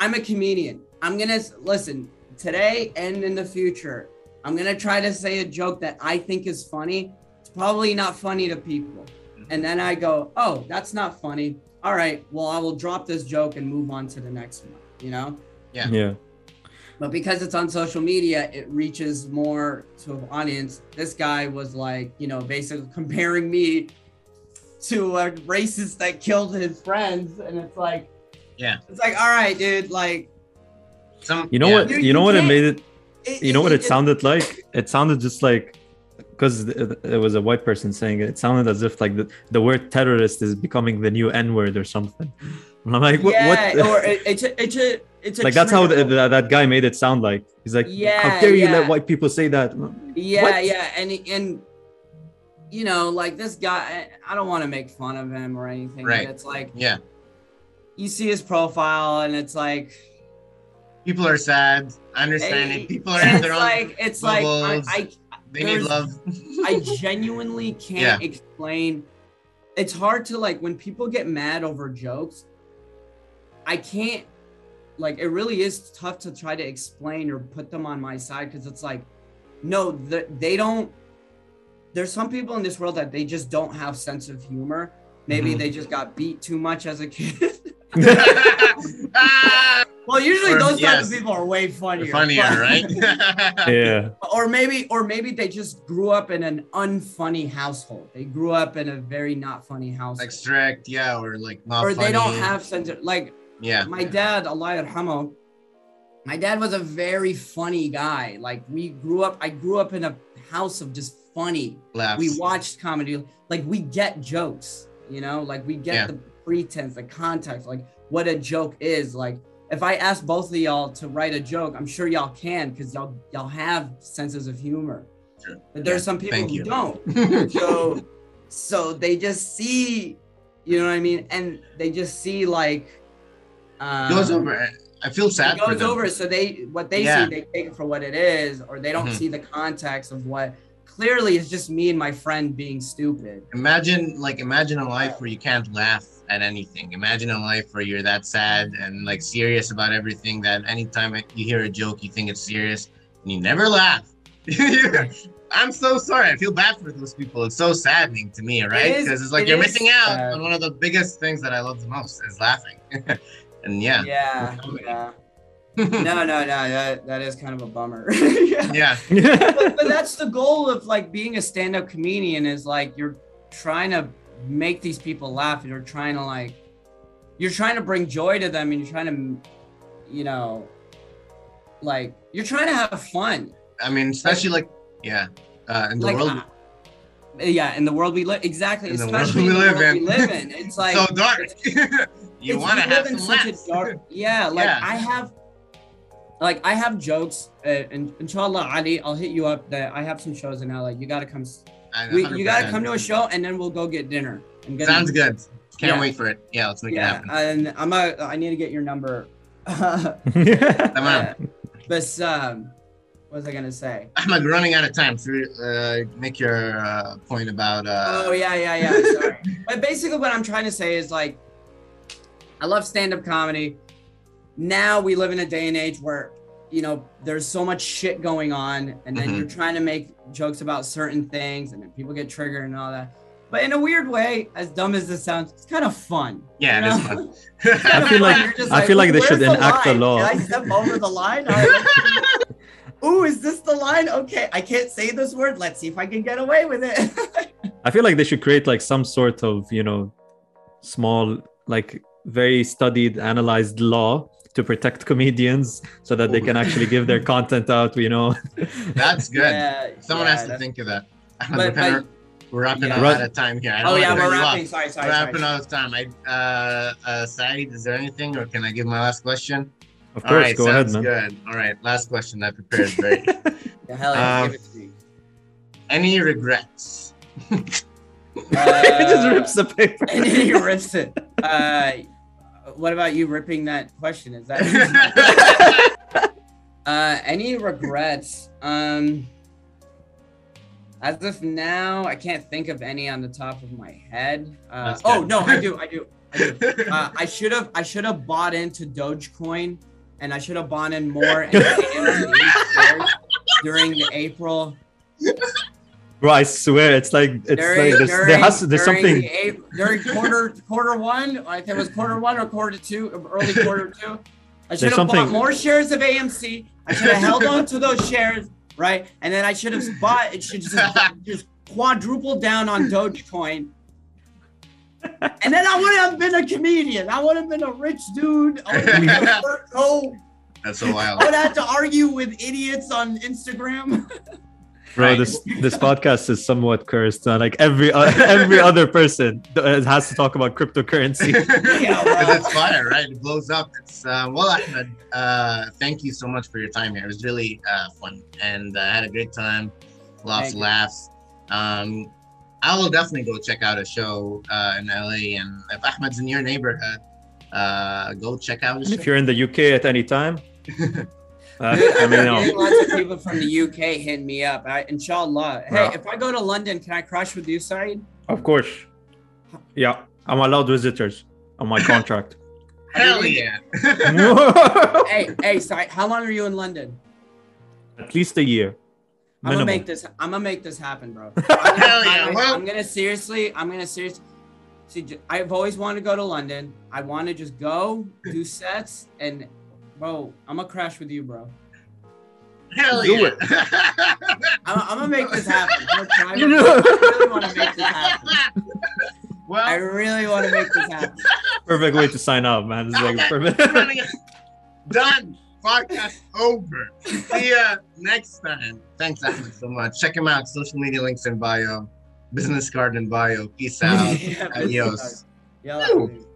I'm a comedian. I'm gonna listen today and in the future. I'm gonna try to say a joke that I think is funny. It's probably not funny to people, and then I go, "Oh, that's not funny." All right, well, I will drop this joke and move on to the next one. You know, Yeah. yeah, but because it's on social media, it reaches more to an audience. This guy was like, you know, basically comparing me to a racist that killed his friends, and it's like, Yeah. it's like, all right, dude, like. Some, You know yeah. what? You- You, you know what it made it. It, You know what it sounded like? It sounded just like because it was a white person saying it, it sounded as if like the, the word terrorist is becoming the new N word or something. And I'm like, what? yeah, what? or it, it's a, it's a, it's a like that's how trigger. the, that that guy made it sound like. He's like, Yeah, how dare you let white people say that? Yeah, What? yeah, and and you know, like this guy, I don't want to make fun of him or anything. Right. But it's like Yeah. you see his profile, and it's like People are sad. I understand eh, it. People are in it's their own. like it's like. I, they need love. I genuinely can't explain. It's hard to like when people get mad over jokes. I can't like it really is tough to try to explain or put them on my side because it's like no the, they don't there's some people in this world that they just don't have sense of humor maybe Mhm. they just got beat too much as a kid Ah, well usually Or- those types of people are way funnier funnier, but- right? yeah. or maybe or maybe they just grew up in an unfunny household they grew up in a very not funny household like strict, yeah, or like not. or they don't have sense of, like Yeah. my dad Allah yarhamo my dad was a very funny guy like we grew up i grew up in a house of just funny Laughs. we watched comedy like we get jokes you know like we get Yeah. the pretense the context like what a joke is like if i ask both of y'all to write a joke i'm sure y'all can because y'all y'all have senses of humor Sure. but there's Yeah, some people thank who you. don't so so they just see you know what i mean and they just see like um, goes over. I feel sad it for goes them. over so they what they Yeah. see they take it for what it is or they don't Mhm. see the context of what clearly is just me and my friend being stupid Imagine, like, imagine a life where you can't laugh at anything. Imagine a life where you're that sad and like serious about everything that anytime you hear a joke, you think it's serious and you never laugh. I'm so sorry. I feel bad for those people. It's so saddening to me, right? Because it's like it you're missing out sad. on one of the biggest things that I love the most is laughing. and yeah, yeah yeah no no no that, that is kind of a bummer yeah. yeah, but, but that's the goal of like being a stand-up comedian is like you're trying to make these people laugh you're trying to like you're trying to bring joy to them and you're trying to you know like you're trying to have fun I mean, especially like, yeah, uh, in the like world, uh, yeah in the world we live exactly In the world especially we in the live world in. we live in it's like so dark. you want to have some laughs. a dark yeah like Yeah. i have like i have jokes uh, and inshallah ali i'll hit you up that i have some shows in la you gotta come s- I- we, you gotta come to a show and then we'll go get dinner Sounds good. Can't Yeah. wait for it. Yeah, let's make it yeah happen. and i'm a, i need to get your number Tamam. but um what was i gonna say I'm like running out of time. So uh, make your uh, point about. Uh, oh yeah yeah yeah sorry but basically what i'm trying to say is like i love stand-up comedy now we live in a day and age where you know there's so much shit going on and then Mhm. you're trying to make jokes about certain things and then people get triggered and all that but in a weird way as dumb as this sounds it's kind of fun Yeah, it is fun. It's kinda I feel fun. like- You're just I feel like they "Where's should enact the line? law." Can I step over the line? All right, let's- Ooh, is this the line? Okay, I can't say this word. Let's see if I can get away with it. I feel like they should create like some sort of, you know, small, like very studied, analyzed law to protect comedians so that they can actually give their content out, you know. That's good. Yeah, Someone yeah, has to think of that. But, we're, kinda- but we're wrapping yeah. up out of time here. I don't oh yeah, we're you off. wrapping. Sorry, sorry, We're sorry. wrapping out of time. I, uh, uh, Saeed, is there anything, or can I give my last question? Of course, right, go ahead, sounds man. Good. All right, last question I prepared. Very. Yeah, hell yeah, Um, give it to me. Any regrets? it Uh, just rips the paper. and he rips it. Uh, what about you ripping that question? Is that uh, any regrets? Um, as of now, I can't think of any on the top of my head. Uh, oh no, I do, I do. I do. Uh, I should have, I should have bought into Dogecoin, and I should have bought in more into AMC shares during the April Bro, I swear, it's like it's during, like there's, during, there has to, there's during something. the eight, during quarter quarter one. I think it was quarter one or quarter two, early quarter two. I should have bought more shares of AMC. I should have held on to those shares, right? And then I should have bought. It should just just quadruple down on Dogecoin. And then I would have been a comedian. I would have been a rich dude. I would have been a Virgo. That's so I would have to argue with idiots on Instagram. Bro, this this podcast is somewhat cursed. Uh, like every uh, every other person th- has to talk about cryptocurrency. Yeah, bro. Because it's fire, right? It blows up. It's uh, well, Ahmed. Uh, thank you so much for your time here. It was really uh, fun, and uh, I had a great time. Lots Thank of laughs. Um, I will definitely go check out a show uh, in LA, and if Ahmed's in your neighborhood, uh, go check out a And show. if you're in the UK at any time, uh, I mean, no. lots of people from the UK hit me up. I, inshallah. Hey, Yeah. if I go to London, can I crash with you, Saeed? of course. Yeah, I'm allowed visitors on my contract. Hell yeah! Hey, hey, Saeed, how long are you in London? At least a year. I'm gonna make this. I'm gonna make this happen, bro. I'm gonna, Hell yeah, I'm, well- I'm gonna seriously. I'm gonna seriously. See, j- I've always wanted to go to London. I want to just go do sets, and bro, I'm gonna crash with you, bro. Hell Do yeah! it. I'm, I'm gonna make this happen. I'm gonna try- really want to make this happen. Well, I really want to make this happen. Perfect way to sign up, man. It's like perfect. done. Podcast over. See ya next time. Thanks, Ahmed, so much. Check him out. Social media links in bio. Business card in bio. Peace out. Yeah, Adios. Yalla, Woo. please.